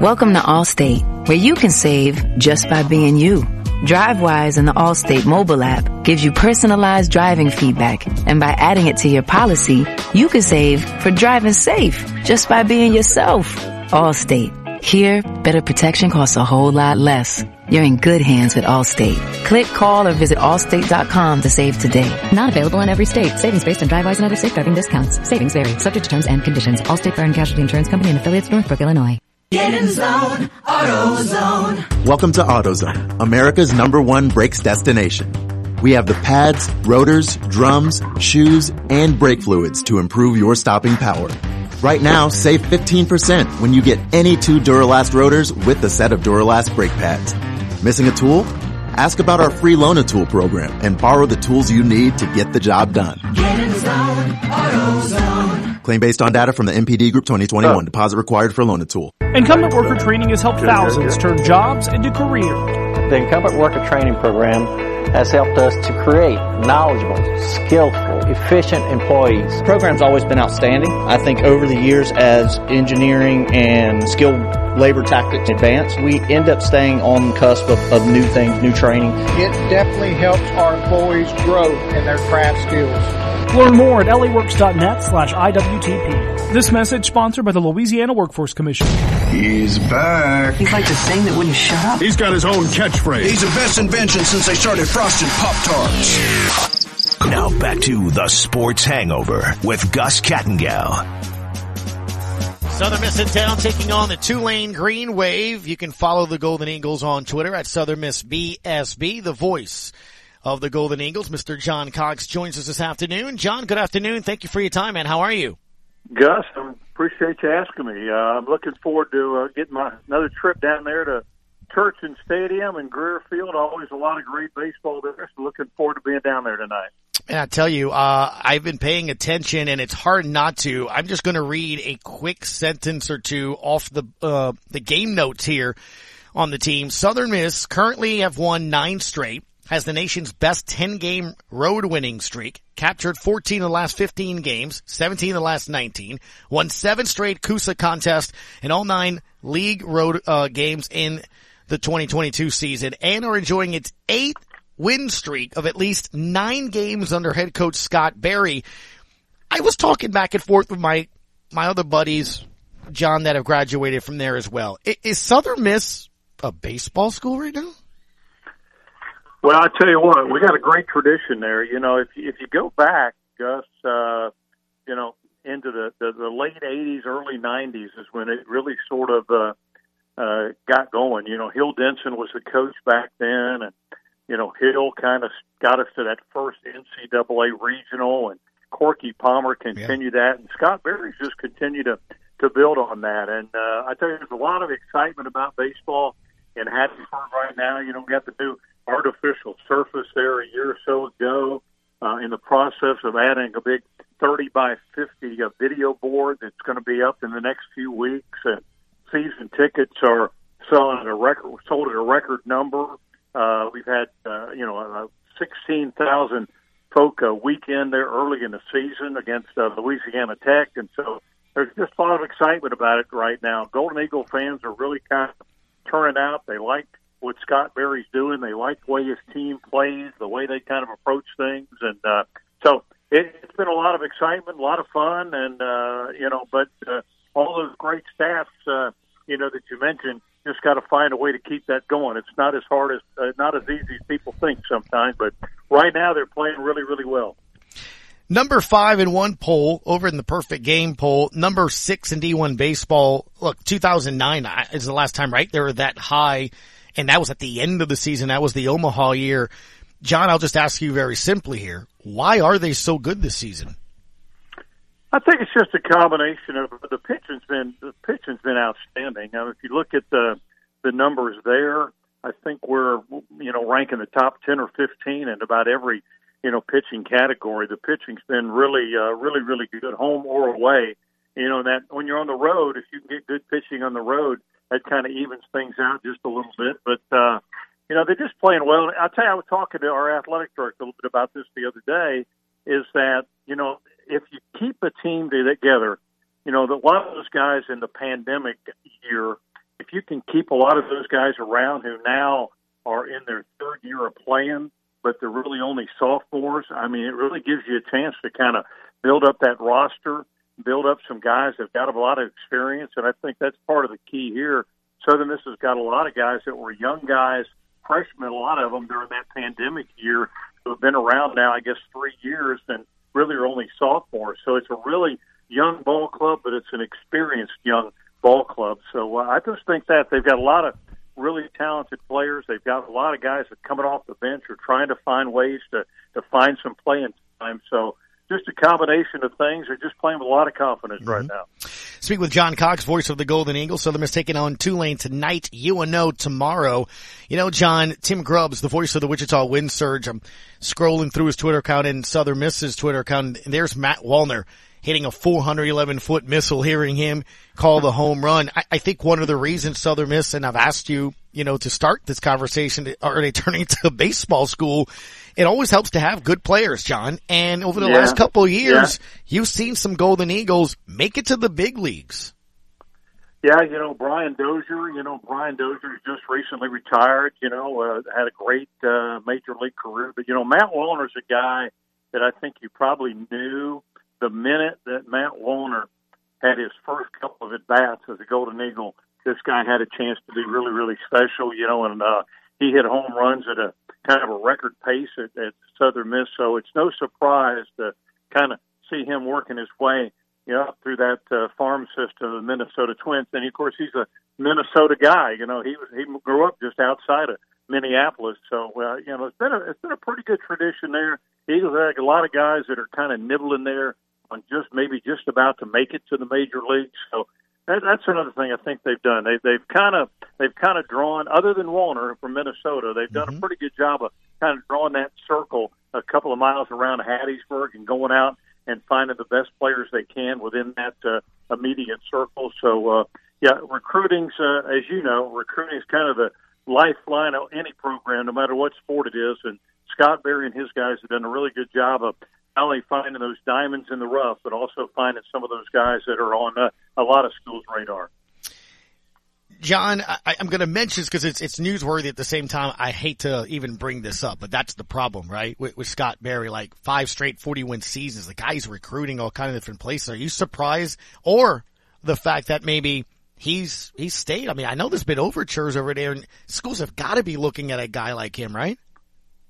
Welcome to Allstate, where you can save just by being you. DriveWise and the Allstate mobile app gives you personalized driving feedback, and by adding it to your policy, you can save for driving safe just by being yourself. Allstate. Here, better protection costs a whole lot less. You're in good hands with Allstate. Click, call, or visit allstate.com to save today. Not available in every state. Savings based on DriveWise and other safe driving discounts. Savings vary. Subject to terms and conditions. Allstate Fire and Casualty Insurance Company and affiliates, Northbrook, Illinois. Get in zone, AutoZone. Welcome to AutoZone, America's number one brakes destination. We have the pads, rotors, drums, shoes, and brake fluids to improve your stopping power. Right now, save 15% when you get any two Duralast rotors with a set of Duralast brake pads. Missing a tool? Ask about our free Loan a Tool program and borrow the tools you need to get the job done. Get in zone. Claim based on data from the MPD Group 2021. Deposit required for Loan a Tool. Incumbent worker training has helped thousands turn jobs into careers. The Incumbent Worker Training Program has helped us to create knowledgeable, skillful, efficient employees. The program's always been outstanding. I think over the years as engineering and skilled labor tactics advance, we end up staying on the cusp of, of new things, new training. It definitely helps our employees grow in their craft skills. Learn more at laworks.net slash IWTP. This message sponsored by the Louisiana Workforce Commission. He's back. He's like the thing that wouldn't shut up. He's got his own catchphrase. He's the best invention since they started frosted Pop Tarts. Now back to the Sports Hangover with Gus Kattengell. Southern Miss in town taking on the Tulane Green Wave. You can follow the Golden Eagles on Twitter at Southern Miss BSB, the voice of the Golden Eagles. Mr. John Cox joins us this afternoon. John, good afternoon. Thank you for your time, man. How are you? Gus, I appreciate you asking me. Uh, I'm looking forward to uh, getting my another trip down there to Turchin Stadium and Greer Field. Always a lot of great baseball there. So looking forward to being down there tonight. And I tell you, uh, I've been paying attention and it's hard not to. I'm just going to read a quick sentence or two off the, uh, the game notes here on the team. Southern Miss currently have won nine straight, has the nation's best 10 game road winning streak, captured 14 of the last 15 games, 17 of the last 19, won seven straight Kusa contests and all nine league road, uh, games in the 2022 season and are enjoying its eighth win streak of at least nine games under head coach Scott Berry. I was talking back and forth with my, my other buddies John, that have graduated from there as well. Is Southern Miss a baseball school right now? Well, I tell you what, we got a great tradition there. You know, if if you go back, Gus, uh, you know, into the, the the late '80s, early '90s is when it really sort of uh, uh, got going. You know, Hill Denson was the coach back then, and you know, Hill kind of got us to that first NCAA regional, and Corky Palmer continued yeah. that, and Scott Berry's just continued to to build on that. And uh, I tell you, there's a lot of excitement about baseball in Hattiesburg right now. You know, we got the new artificial surface there a year or so ago. Uh, in the process of adding a big 30 by 50 uh, video board that's going to be up in the next few weeks. And season tickets are selling at a record, sold at a record number. Uh, we've had, uh, you know, uh, 16,000 folk a weekend there early in the season against uh, Louisiana Tech. And so there's just a lot of excitement about it right now. Golden Eagle fans are really kind of turning out. They like what Scott Berry's doing. They like the way his team plays, the way they kind of approach things. And uh, so it, it's been a lot of excitement, a lot of fun, and uh, you know, but uh, all those great stats, uh, you know, that you mentioned, just got to find a way to keep that going. It's not as hard as, uh, not as easy as people think sometimes, but right now they're playing really, really well. Number five in one poll over in the perfect game poll. Number six in D1 baseball. Look, 2009 is the last time, right? They were that high and that was at the end of the season. That was the Omaha year. John, I'll just ask you very simply here. Why are they so good this season? I think it's just a combination of the pitching's been the pitching's been outstanding. Now, if you look at the the numbers there, I think we're you know ranking the top ten or fifteen in about every you know pitching category. The pitching's been really uh, really really good, home or away. You know that when you're on the road, if you can get good pitching on the road, that kind of evens things out just a little bit. But uh, you know, they're just playing well. I'll tell you, I was talking to our athletic director a little bit about this the other day. Is that you know, if you keep a team together, you know, that lot of those guys in the pandemic year, if you can keep a lot of those guys around who now are in their third year of playing, but they're really only sophomores. I mean, it really gives you a chance to kind of build up that roster, build up some guys that've got a lot of experience, and I think that's part of the key here. Southern Miss has got a lot of guys that were young guys freshmen, a lot of them during that pandemic year who have been around now, I guess, three years and really are only sophomores. So it's a really young ball club, but it's an experienced young ball club. So uh, I just think that they've got a lot of really talented players. They've got a lot of guys that coming off the bench are trying to find ways to to find some playing time. So just a combination of things. They're just playing with a lot of confidence mm-hmm. right now. Speak with John Cox, voice of the Golden Eagles. Southern Miss taking on Tulane tonight, UNO tomorrow. You know, John, Tim Grubbs, the voice of the Wichita Wind Surge. I'm scrolling through his Twitter account and Southern Miss's Twitter account. And there's Matt Wallner hitting a 411 foot missile, hearing him call the home run. I, I, think one of the reasons Southern Miss, and I've asked you, you know, to start this conversation, are they turning into a baseball school? It always helps to have good players, John. And over the yeah. last couple of years, yeah. you've seen some Golden Eagles make it to the big leagues. Yeah, you know Brian Dozier. You know Brian Dozier just recently retired. You know, uh, had a great uh, major league career. But you know Matt Wallner's a guy that I think you probably knew the minute that Matt Wallner had his first couple of at bats as a Golden Eagle. This guy had a chance to be really, really special. You know, and uh, he hit home runs at a kind of a record pace at, at Southern Miss. So it's no surprise to kind of see him working his way you know, through that uh, farm system of the Minnesota Twins. And of course, he's a Minnesota guy. You know, he was he grew up just outside of Minneapolis. So uh, you know, it's been a it's been a pretty good tradition there. Eagles have a lot of guys that are kind of nibbling there on just maybe just about to make it to the major leagues. So that, that's another thing I think they've done. They, they've kind of they've kind of drawn, other than Wallner from Minnesota, they've done mm-hmm. a pretty good job of kind of drawing that circle a couple of miles around Hattiesburg and going out and finding the best players they can within that uh, immediate circle. So, uh, yeah, recruiting's, uh, as you know, recruiting is kind of the lifeline of any program, no matter what sport it is. And Scott Berry and his guys have done a really good job of not only finding those diamonds in the rough, but also finding some of those guys that are on uh, a lot of schools' radar. John, I, am going to mention this because it's it's newsworthy. At the same time, I hate to even bring this up, but that's the problem, right? With, with Scott Berry, like five straight 40 win seasons, the guy's recruiting all kind of different places. Are you surprised, or the fact that maybe he's he's stayed. I mean, I know there's been overtures over there, and schools have got to be looking at a guy like him, right?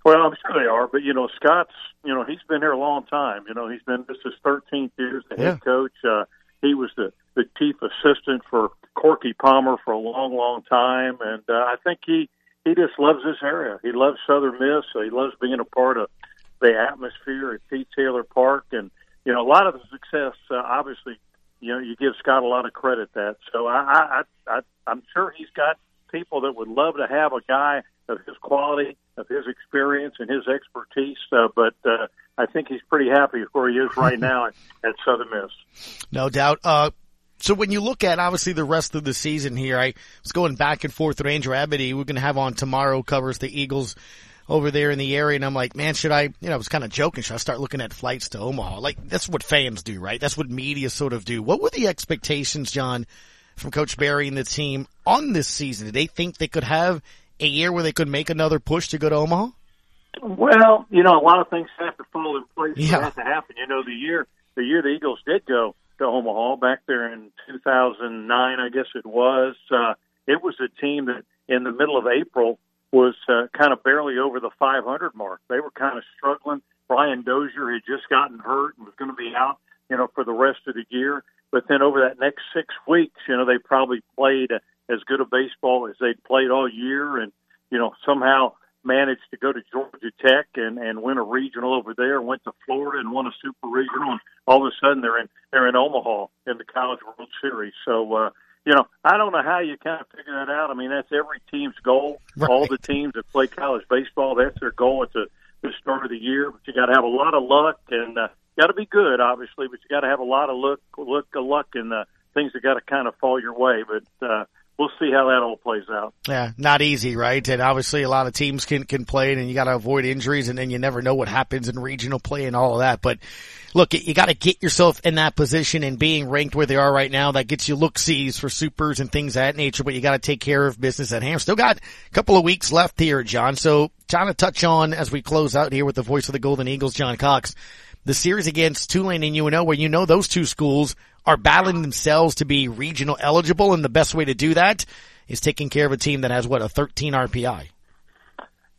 Well, I'm sure they are, but you know, Scott's you know he's been here a long time. You know, he's been this is 13th year as the head coach. Uh, he was the the chief assistant for Corky Palmer for a long, long time, and uh, I think he he just loves this area. He loves Southern Miss. So he loves being a part of the atmosphere at Pete Taylor Park, and you know, a lot of the success. Uh, obviously, you know, you give Scott a lot of credit that. So I, I, I, I'm sure he's got people that would love to have a guy of his quality, of his experience, and his expertise. Uh, but uh, I think he's pretty happy where he is right now at, at Southern Miss. No doubt. Uh, so when you look at obviously the rest of the season here, I was going back and forth with Andrew Abity. We're going to have on tomorrow covers the Eagles over there in the area, and I'm like, man, should I? You know, I was kind of joking. Should I start looking at flights to Omaha? Like that's what fans do, right? That's what media sort of do. What were the expectations, John, from Coach Berry and the team on this season? Did they think they could have a year where they could make another push to go to Omaha? Well, you know, a lot of things have to fall in place Yeah. for that to happen. You know, the year the year the Eagles did go to Omaha back there in 2009, I guess it was. Uh, it was a team that in the middle of April was uh, kind of barely over the 500 mark. They were kind of struggling. Brian Dozier had just gotten hurt and was going to be out, you know, for the rest of the year. But then over that next six weeks, you know, they probably played as good a baseball as they'd played all year, and you know, somehow managed to go to Georgia Tech and and win a regional over there. Went to Florida and won a super regional, and all of a sudden they're in they're in Omaha in the College World Series. So. uh you know, I don't know how you kind of figure that out. I mean, that's every team's goal. All the teams that play college baseball, that's their goal at the, the start of the year. But you got to have a lot of luck and uh, got to be good, obviously. But you got to have a lot of luck, luck, of luck, and uh, things that got to kind of fall your way. But uh, we'll see how that all plays out. Yeah, not easy, right? And obviously a lot of teams can, can play and you got to avoid injuries and then you never know what happens in regional play and all of that. But look, you got to get yourself in that position and being ranked where they are right now. That gets you look sees for supers and things of that nature, but you got to take care of business at hand. Still got a couple of weeks left here, John. So trying to touch on as we close out here with the voice of the Golden Eagles, John Cox, the series against Tulane and UNO where you know those two schools are battling themselves to be regional eligible and the best way to do that is taking care of a team that has what a 13 RPI.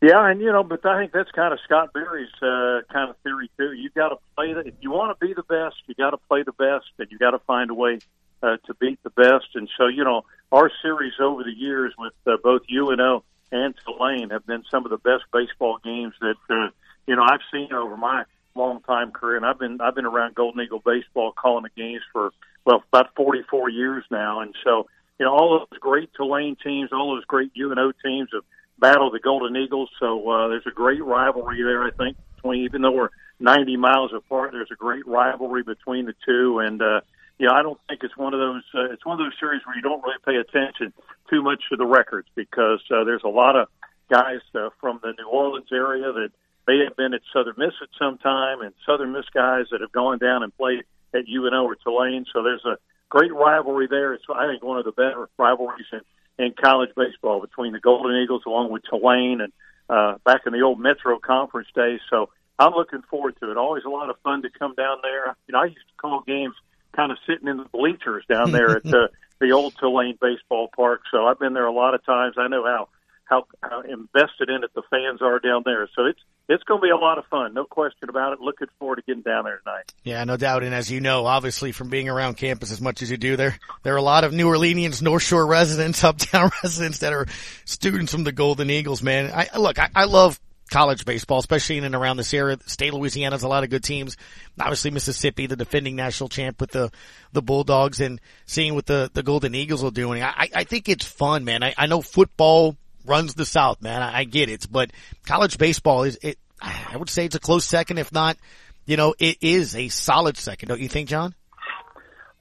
Yeah, and you know, but I think that's kind of Scott Berry's uh, kind of theory too. You've got to play the if you want to be the best, you got to play the best, and you got to find a way uh, to beat the best. And so, you know, our series over the years with uh, both UNO and Tulane have been some of the best baseball games that uh, you know I've seen over my long time career. And I've been I've been around Golden Eagle baseball calling the games for well about 44 years now, and so you know all those great Tulane teams, all those great UNO teams have battle the Golden Eagles. So uh, there's a great rivalry there. I think between even though we're 90 miles apart, there's a great rivalry between the two. And uh, you know, I don't think it's one of those. Uh, it's one of those series where you don't really pay attention too much to the records because uh, there's a lot of guys uh, from the New Orleans area that may have been at Southern Miss at some time, and Southern Miss guys that have gone down and played at UNO or Tulane. So there's a great rivalry there. It's I think one of the better rivalries in in college baseball between the Golden Eagles along with Tulane and uh, back in the old Metro Conference days. So I'm looking forward to it. Always a lot of fun to come down there. You know, I used to call games kind of sitting in the bleachers down there at the the old Tulane baseball park. So I've been there a lot of times. I know how how, how invested in it the fans are down there. So it's it's going to be a lot of fun, no question about it. Looking forward to getting down there tonight. Yeah, no doubt. And as you know, obviously from being around campus as much as you do, there there are a lot of New Orleans North Shore residents, uptown residents that are students from the Golden Eagles. Man, I look, I, I love college baseball, especially in and around this area. State of Louisiana has a lot of good teams. Obviously Mississippi, the defending national champ with the, the Bulldogs and seeing what the, the Golden Eagles are doing. I, I think it's fun, man. I, I know football runs the South, man. I, I get it, but college baseball is, it, I would say it's a close second, if not, you know, it is a solid second. Don't you think, John?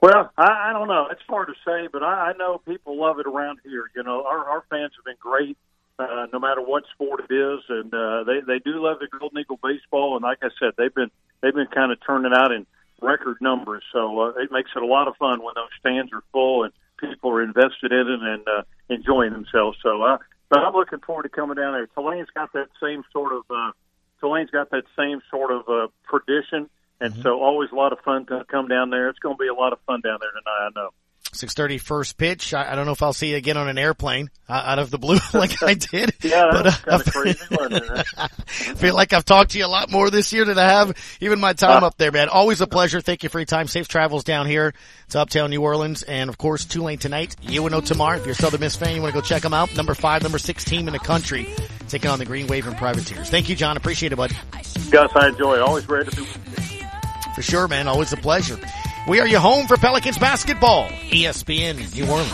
Well, I, I don't know. It's hard to say, but I, I know people love it around here. You know, our, our fans have been great, uh, no matter what sport it is, and uh, they they do love the Golden Eagle baseball. And like I said, they've been they've been kind of turning out in record numbers, so uh, it makes it a lot of fun when those stands are full and people are invested in it and uh, enjoying themselves. So, uh, but I'm looking forward to coming down there. Tulane's got that same sort of uh, Tulane's got that same sort of uh, tradition, and so always a lot of fun to come down there. It's going to be a lot of fun down there tonight. I know. 6.30 first pitch. I, I, don't know if I'll see you again on an airplane uh, out of the blue like I did. yeah, that's but, uh, kind of crazy, I feel like I've talked to you a lot more this year than I have even my time up there, man. Always a pleasure. Thank you for your time. Safe travels down here to Uptown New Orleans. And of course, Tulane tonight, UNO tomorrow. If you're a Southern Miss fan, you want to go check them out. Number five, number six team in the country taking on the Green Wave and Privateers. Thank you, John. Appreciate it, bud. Gus, I enjoy it. Always ready to do For sure, man. Always a pleasure. We are your home for Pelicans basketball. ESPN New Orleans.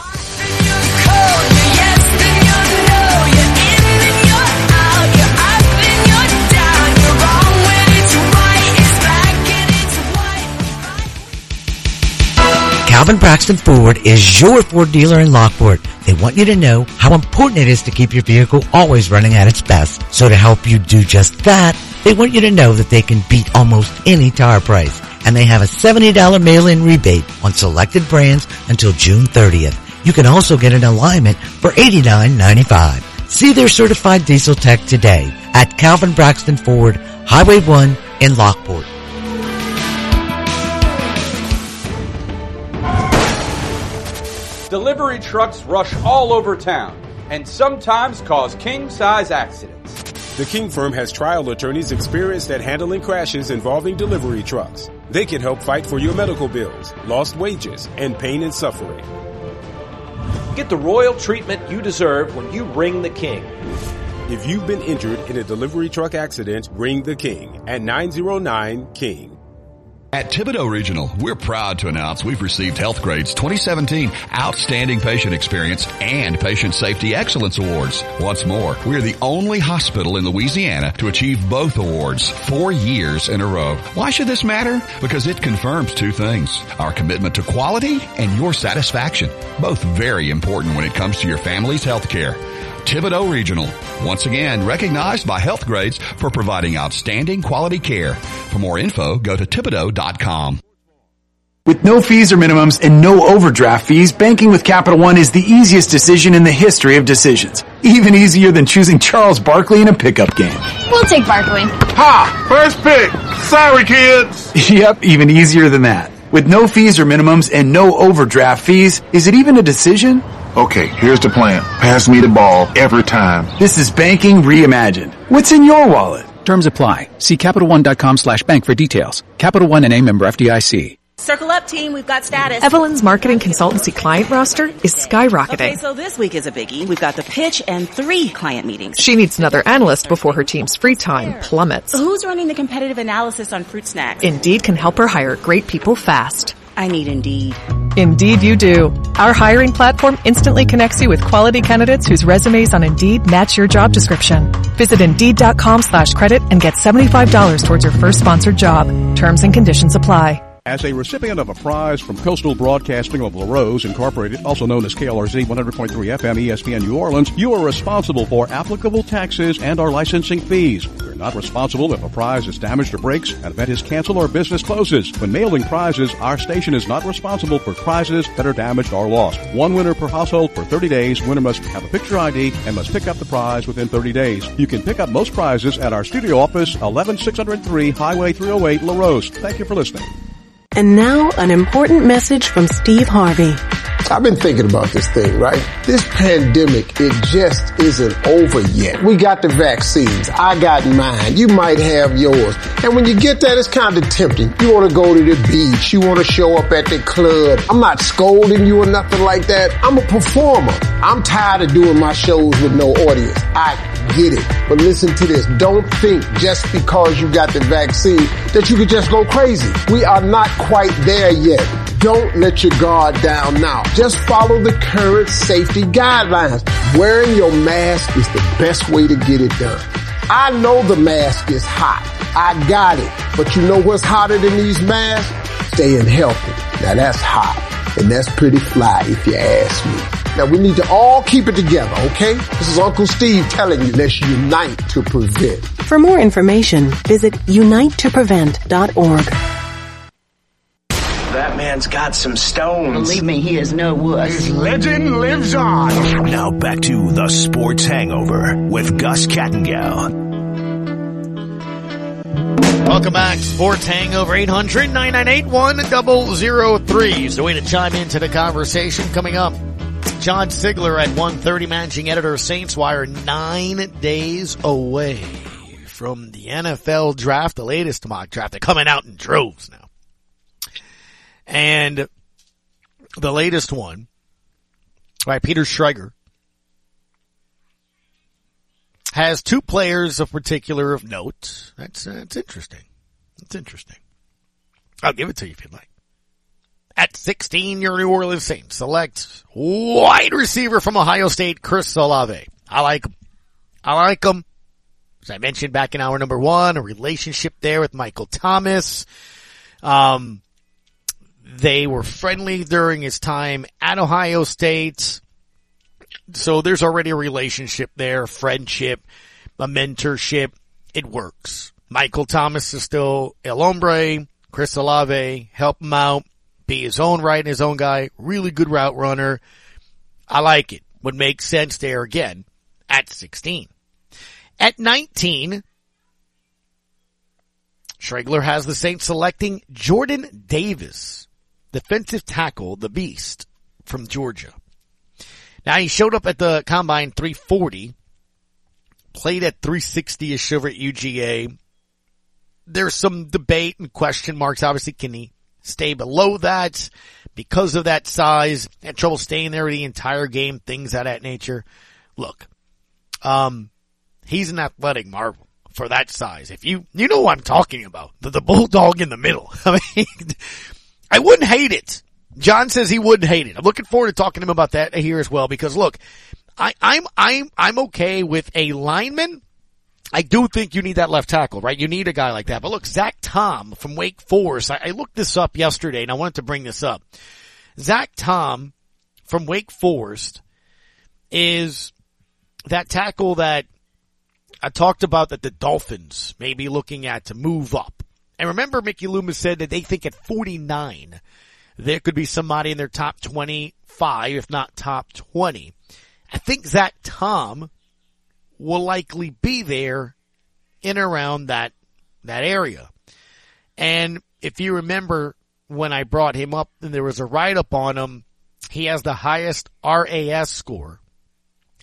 Calvin Braxton Ford is your Ford dealer in Lockport. They want you to know how important it is to keep your vehicle always running at its best. So to help you do just that, they want you to know that they can beat almost any tire price and they have a $70 mail-in rebate on selected brands until June 30th. You can also get an alignment for $89.95. See their certified diesel tech today at Calvin Braxton Ford, Highway 1 in Lockport. Delivery trucks rush all over town and sometimes cause king-size accidents. The King firm has trial attorneys experienced at handling crashes involving delivery trucks. They can help fight for your medical bills, lost wages, and pain and suffering. Get the royal treatment you deserve when you ring the King. If you've been injured in a delivery truck accident, ring the King at 909 King. At Thibodaux Regional, we're proud to announce we've received Healthgrade's 2017 Outstanding Patient Experience and Patient Safety Excellence Awards. Once more, we're the only hospital in Louisiana to achieve both awards four years in a row. Why should this matter? Because it confirms two things. Our commitment to quality and your satisfaction. Both very important when it comes to your family's health care. Thibodaux Regional, once again recognized by Healthgrades for providing outstanding quality care. For more info, go to Thibodaux.com. With no fees or minimums and no overdraft fees, banking with Capital One is the easiest decision in the history of decisions. Even easier than choosing Charles Barkley in a pickup game. We'll take Barkley. Ha! First pick! Sorry, kids! yep, even easier than that. With no fees or minimums and no overdraft fees, is it even a decision? Okay, here's the plan. Pass me the ball every time. This is banking reimagined. What's in your wallet? Terms apply. See CapitalOne.com slash bank for details. Capital One and a member FDIC. Circle up team, we've got status. Evelyn's marketing consultancy client roster is skyrocketing. Okay, so this week is a biggie. We've got the pitch and three client meetings. She needs another analyst before her team's free time plummets. Who's running the competitive analysis on fruit snacks? Indeed can help her hire great people fast. I need Indeed. Indeed you do. Our hiring platform instantly connects you with quality candidates whose resumes on Indeed match your job description. Visit Indeed.com slash credit and get $75 towards your first sponsored job. Terms and conditions apply. As a recipient of a prize from Coastal Broadcasting of La Rose Incorporated, also known as KLRZ 100.3 FM ESPN New Orleans, you are responsible for applicable taxes and our licensing fees. We're not responsible if a prize is damaged or breaks, an event is canceled, or business closes. When mailing prizes, our station is not responsible for prizes that are damaged or lost. One winner per household for 30 days. Winner must have a picture ID and must pick up the prize within 30 days. You can pick up most prizes at our studio office, 11603 Highway 308 La Rose. Thank you for listening. And now an important message from Steve Harvey. I've been thinking about this thing, right? This pandemic, it just isn't over yet. We got the vaccines. I got mine. You might have yours. And when you get that, it's kind of tempting. You want to go to the beach. You want to show up at the club. I'm not scolding you or nothing like that. I'm a performer. I'm tired of doing my shows with no audience. I get it. But listen to this. Don't think just because you got the vaccine that you could just go crazy. We are not quite there yet. Don't let your guard down now. Just follow the current safety guidelines. Wearing your mask is the best way to get it done. I know the mask is hot. I got it. But you know what's hotter than these masks? Staying healthy. Now that's hot. And that's pretty fly if you ask me. Now we need to all keep it together, okay? This is Uncle Steve telling you, let's unite to prevent. For more information, visit unitetoprevent.org. That man's got some stones. Believe me, he is no wuss. His legend lives on. Now back to the Sports Hangover with Gus Kattengell. Welcome back. Sports Hangover 800 998 1003 is the way to chime into the conversation coming up. John Sigler at 130 managing editor of Saints Wire nine days away from the NFL draft, the latest mock draft. They're coming out in droves now. And the latest one, by Peter Schrager has two players of particular of note. That's, uh, that's interesting. That's interesting. I'll give it to you if you'd like. At 16, your New Orleans Saints select wide receiver from Ohio State, Chris Olave. I like him. I like him. As I mentioned back in hour number one, a relationship there with Michael Thomas. Um, they were friendly during his time at Ohio State. So there's already a relationship there, friendship, a mentorship. It works. Michael Thomas is still El Hombre. Chris Olave, help him out, be his own right and his own guy. Really good route runner. I like it. Would make sense there again at 16. At 19, Schrager has the Saints selecting Jordan Davis, defensive tackle, the beast from Georgia. Now he showed up at the combine 340, played at 360ish over at UGA. There's some debate and question marks. Obviously, can he stay below that because of that size? Had trouble staying there the entire game, things of that nature. Look, um, he's an athletic marvel for that size. If you, you know what I'm talking about. The, the bulldog in the middle. I mean, I wouldn't hate it. John says he wouldn't hate it. I'm looking forward to talking to him about that here as well because look, I, I'm, I'm, I'm okay with a lineman. I do think you need that left tackle, right? You need a guy like that. But look, Zach Tom from Wake Forest, I, I looked this up yesterday and I wanted to bring this up. Zach Tom from Wake Forest is that tackle that I talked about that the Dolphins may be looking at to move up. And remember Mickey Loomis said that they think at 49 there could be somebody in their top 25, if not top 20. I think Zach Tom will likely be there in around that, that area. And if you remember when I brought him up and there was a write up on him, he has the highest RAS score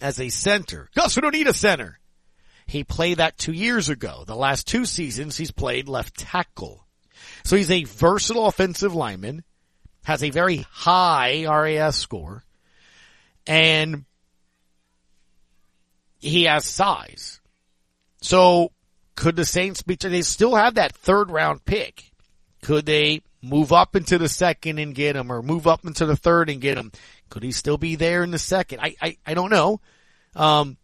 as a center. Gus, we don't need a center. He played that two years ago. The last two seasons he's played left tackle. So he's a versatile offensive lineman, has a very high RAS score, and he has size. So could the Saints be, they still have that third round pick. Could they move up into the second and get him or move up into the third and get him? Could he still be there in the second? I, I, I don't know. Um,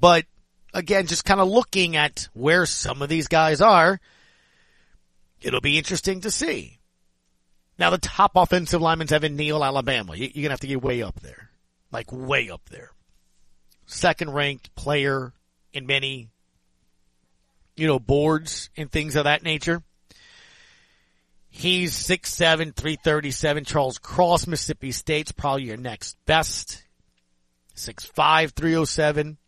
but again, just kind of looking at where some of these guys are, it'll be interesting to see. Now the top offensive lineman's Evan Neal, Alabama. You, you're gonna have to get way up there. Like way up there. Second ranked player in many, you know, boards and things of that nature. He's 6'7", 337. Charles Cross, Mississippi State's probably your next best. 6'5", 307.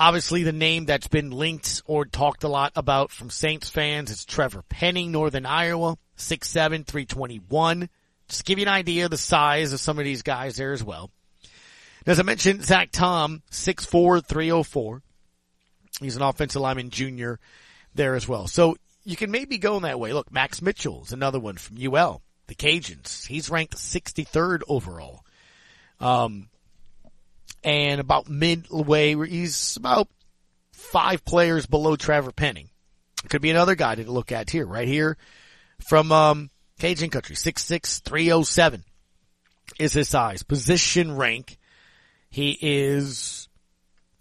Obviously the name that's been linked or talked a lot about from Saints fans is Trevor Penning, Northern Iowa, 6'7", 321. Just give you an idea of the size of some of these guys there as well. As I mentioned, Zach Tom, 6'4", 304. He's an offensive lineman junior there as well. So you can maybe go in that way. Look, Max Mitchell is another one from UL, the Cajuns. He's ranked 63rd overall. Um, and about midway, he's about five players below Trevor Penning. Could be another guy to look at here, right here from, um, Cajun country, 6'6", 307 is his size. Position rank, he is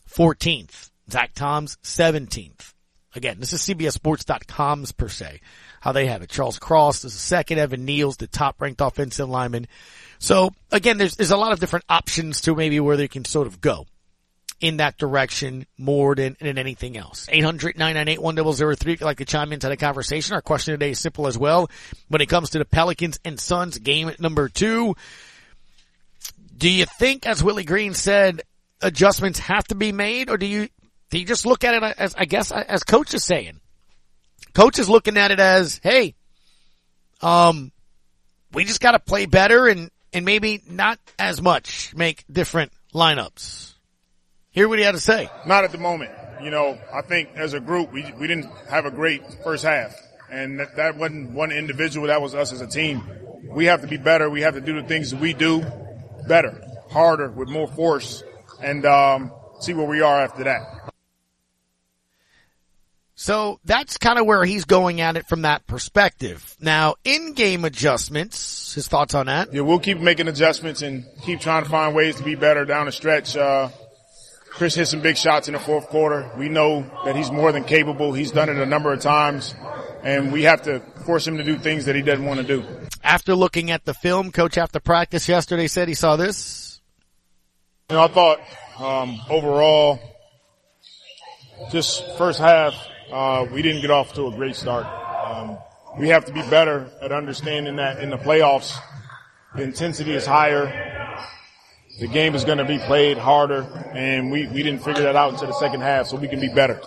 14th. Zach Tom's 17th. Again, this is CBSSports.com's per se, how they have it. Charles Cross is the second. Evan Neal's the top ranked offensive lineman. So again, there's, there's a lot of different options to maybe where they can sort of go in that direction more than, than anything else. 800-998-1003 if you'd like to chime into the conversation. Our question today is simple as well. When it comes to the Pelicans and Suns game number two, do you think, as Willie Green said, adjustments have to be made or do you, do you just look at it as, I guess, as coach is saying? coach is looking at it as, hey, um, we just got to play better and, and maybe not as much make different lineups. Hear what he had to say. Not at the moment. You know, I think as a group, we, we didn't have a great first half. And that, that wasn't one individual. That was us as a team. We have to be better. We have to do the things that we do better, harder, with more force, and um, see where we are after that. So that's kind of where he's going at it from that perspective. Now, in-game adjustments, his thoughts on that? Yeah, we'll keep making adjustments and keep trying to find ways to be better down the stretch. Uh, Chris hit some big shots in the fourth quarter. We know that he's more than capable. He's done it a number of times, and we have to force him to do things that he doesn't want to do. After looking at the film, coach after practice yesterday said he saw this. You know, I thought um, overall, just first half, uh, we didn't get off to a great start. Um, we have to be better at understanding that in the playoffs, the intensity is higher. The game is going to be played harder, and we, we didn't figure that out until the second half, so we can be better.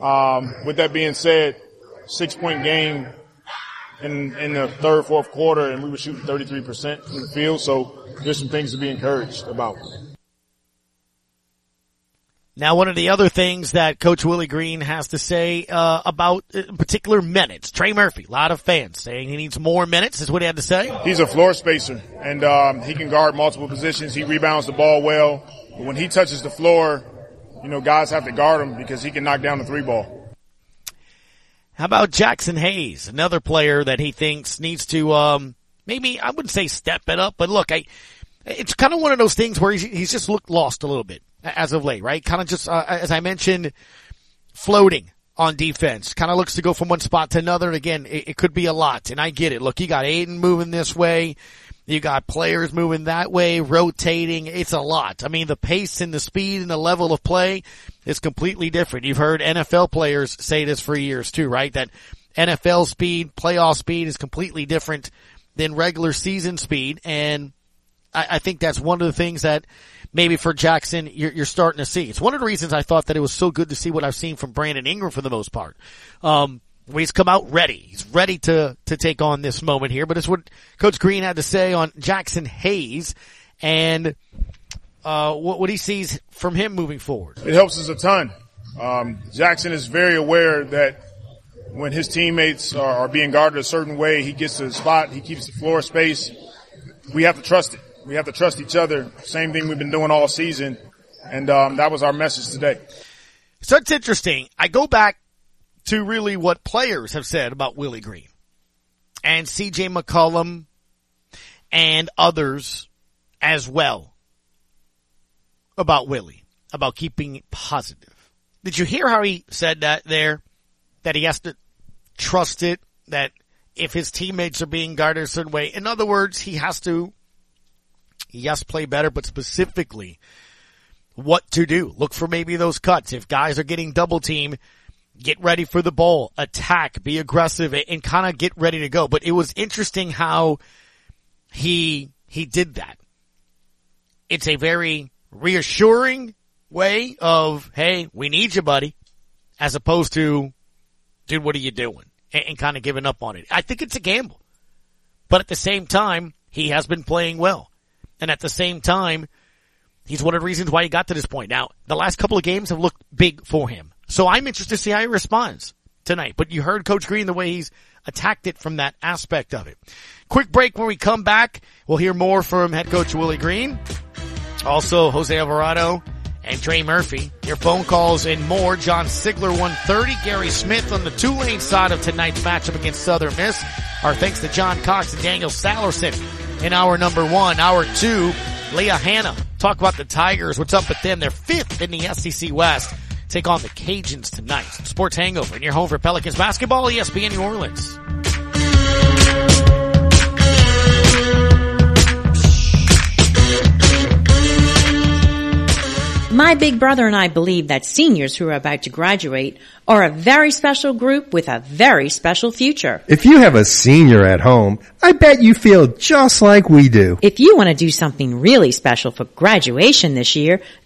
Um, with that being said, six point game in, in the third, fourth quarter, and we were shooting 33% from the field, so there's some things to be encouraged about. Now, one of the other things that Coach Willie Green has to say uh, about uh, particular minutes, Trey Murphy, a lot of fans saying he needs more minutes, is what he had to say. He's a floor spacer, and um, he can guard multiple positions. He rebounds the ball well. But when he touches the floor, you know, guys have to guard him because he can knock down the three ball. How about Jaxson Hayes, another player that he thinks needs to um, maybe I wouldn't say step it up, but look, I it's kind of one of those things where he's, he's just looked lost a little bit as of late, right? Kind of just, uh, as I mentioned, floating on defense. Kind of looks to go from one spot to another. And again, it, it, could be a lot. And I get it. Look, you got Ayton moving this way. You got players moving that way, rotating. It's a lot. I mean, the pace and the speed and the level of play is completely different. You've heard NFL players say this for years too, right? That NFL speed, playoff speed is completely different than regular season speed. And I, I think that's one of the things that maybe for Jaxson you're, you're, starting to see. It's one of the reasons I thought that it was so good to see what I've seen from Brandon Ingram for the most part. Um, he's come out ready. He's ready to, to take on this moment here, but it's what Coach Green had to say on Jaxson Hayes and, uh, what, what he sees from him moving forward. It helps us a ton. Um, Jaxson is very aware that when his teammates are, are being guarded a certain way, he gets to the spot, he keeps the floor space. We have to trust it we have to trust each other. Same thing we've been doing all season. And um, that was our message today. So it's interesting. I go back to really what players have said about Willie Green and CJ McCollum and others as well about Willie, about keeping positive. Did you hear how he said that there? That he has to trust it, that if his teammates are being guarded a certain way, in other words, he has to yes, play better, but specifically what to do. Look for maybe those cuts. If guys are getting double team, get ready for the ball, attack, be aggressive and kind of get ready to go. But it was interesting how he, he did that. It's a very reassuring way of, Hey, we need you, buddy, as opposed to, dude, what are you doing? And, and kind of giving up on it. I think it's a gamble, but at the same time, he has been playing well. And at the same time, he's one of the reasons why he got to this point. Now, the last couple of games have looked big for him. So I'm interested to see how he responds tonight. But you heard Coach Green the way he's attacked it from that aspect of it. Quick break when we come back. We'll hear more from head coach Willie Green. Also, Jose Alvarado and Trey Murphy. Your phone calls and more. John Sigler 130. Gary Smith on the Tulane side of tonight's matchup against Southern Miss. Our thanks to John Cox and Daniel Sallerson in hour number one. Hour two, Leah Hanna. Talk about the Tigers. What's up with them? They're fifth in the SEC West. Take on the Cajuns tonight. Sports Hangover in your home for Pelicans basketball, ESPN New Orleans. My big brother and I believe that seniors who are about to graduate are a very special group with a very special future. If you have a senior at home, I bet you feel just like we do. If you want to do something really special for graduation this year,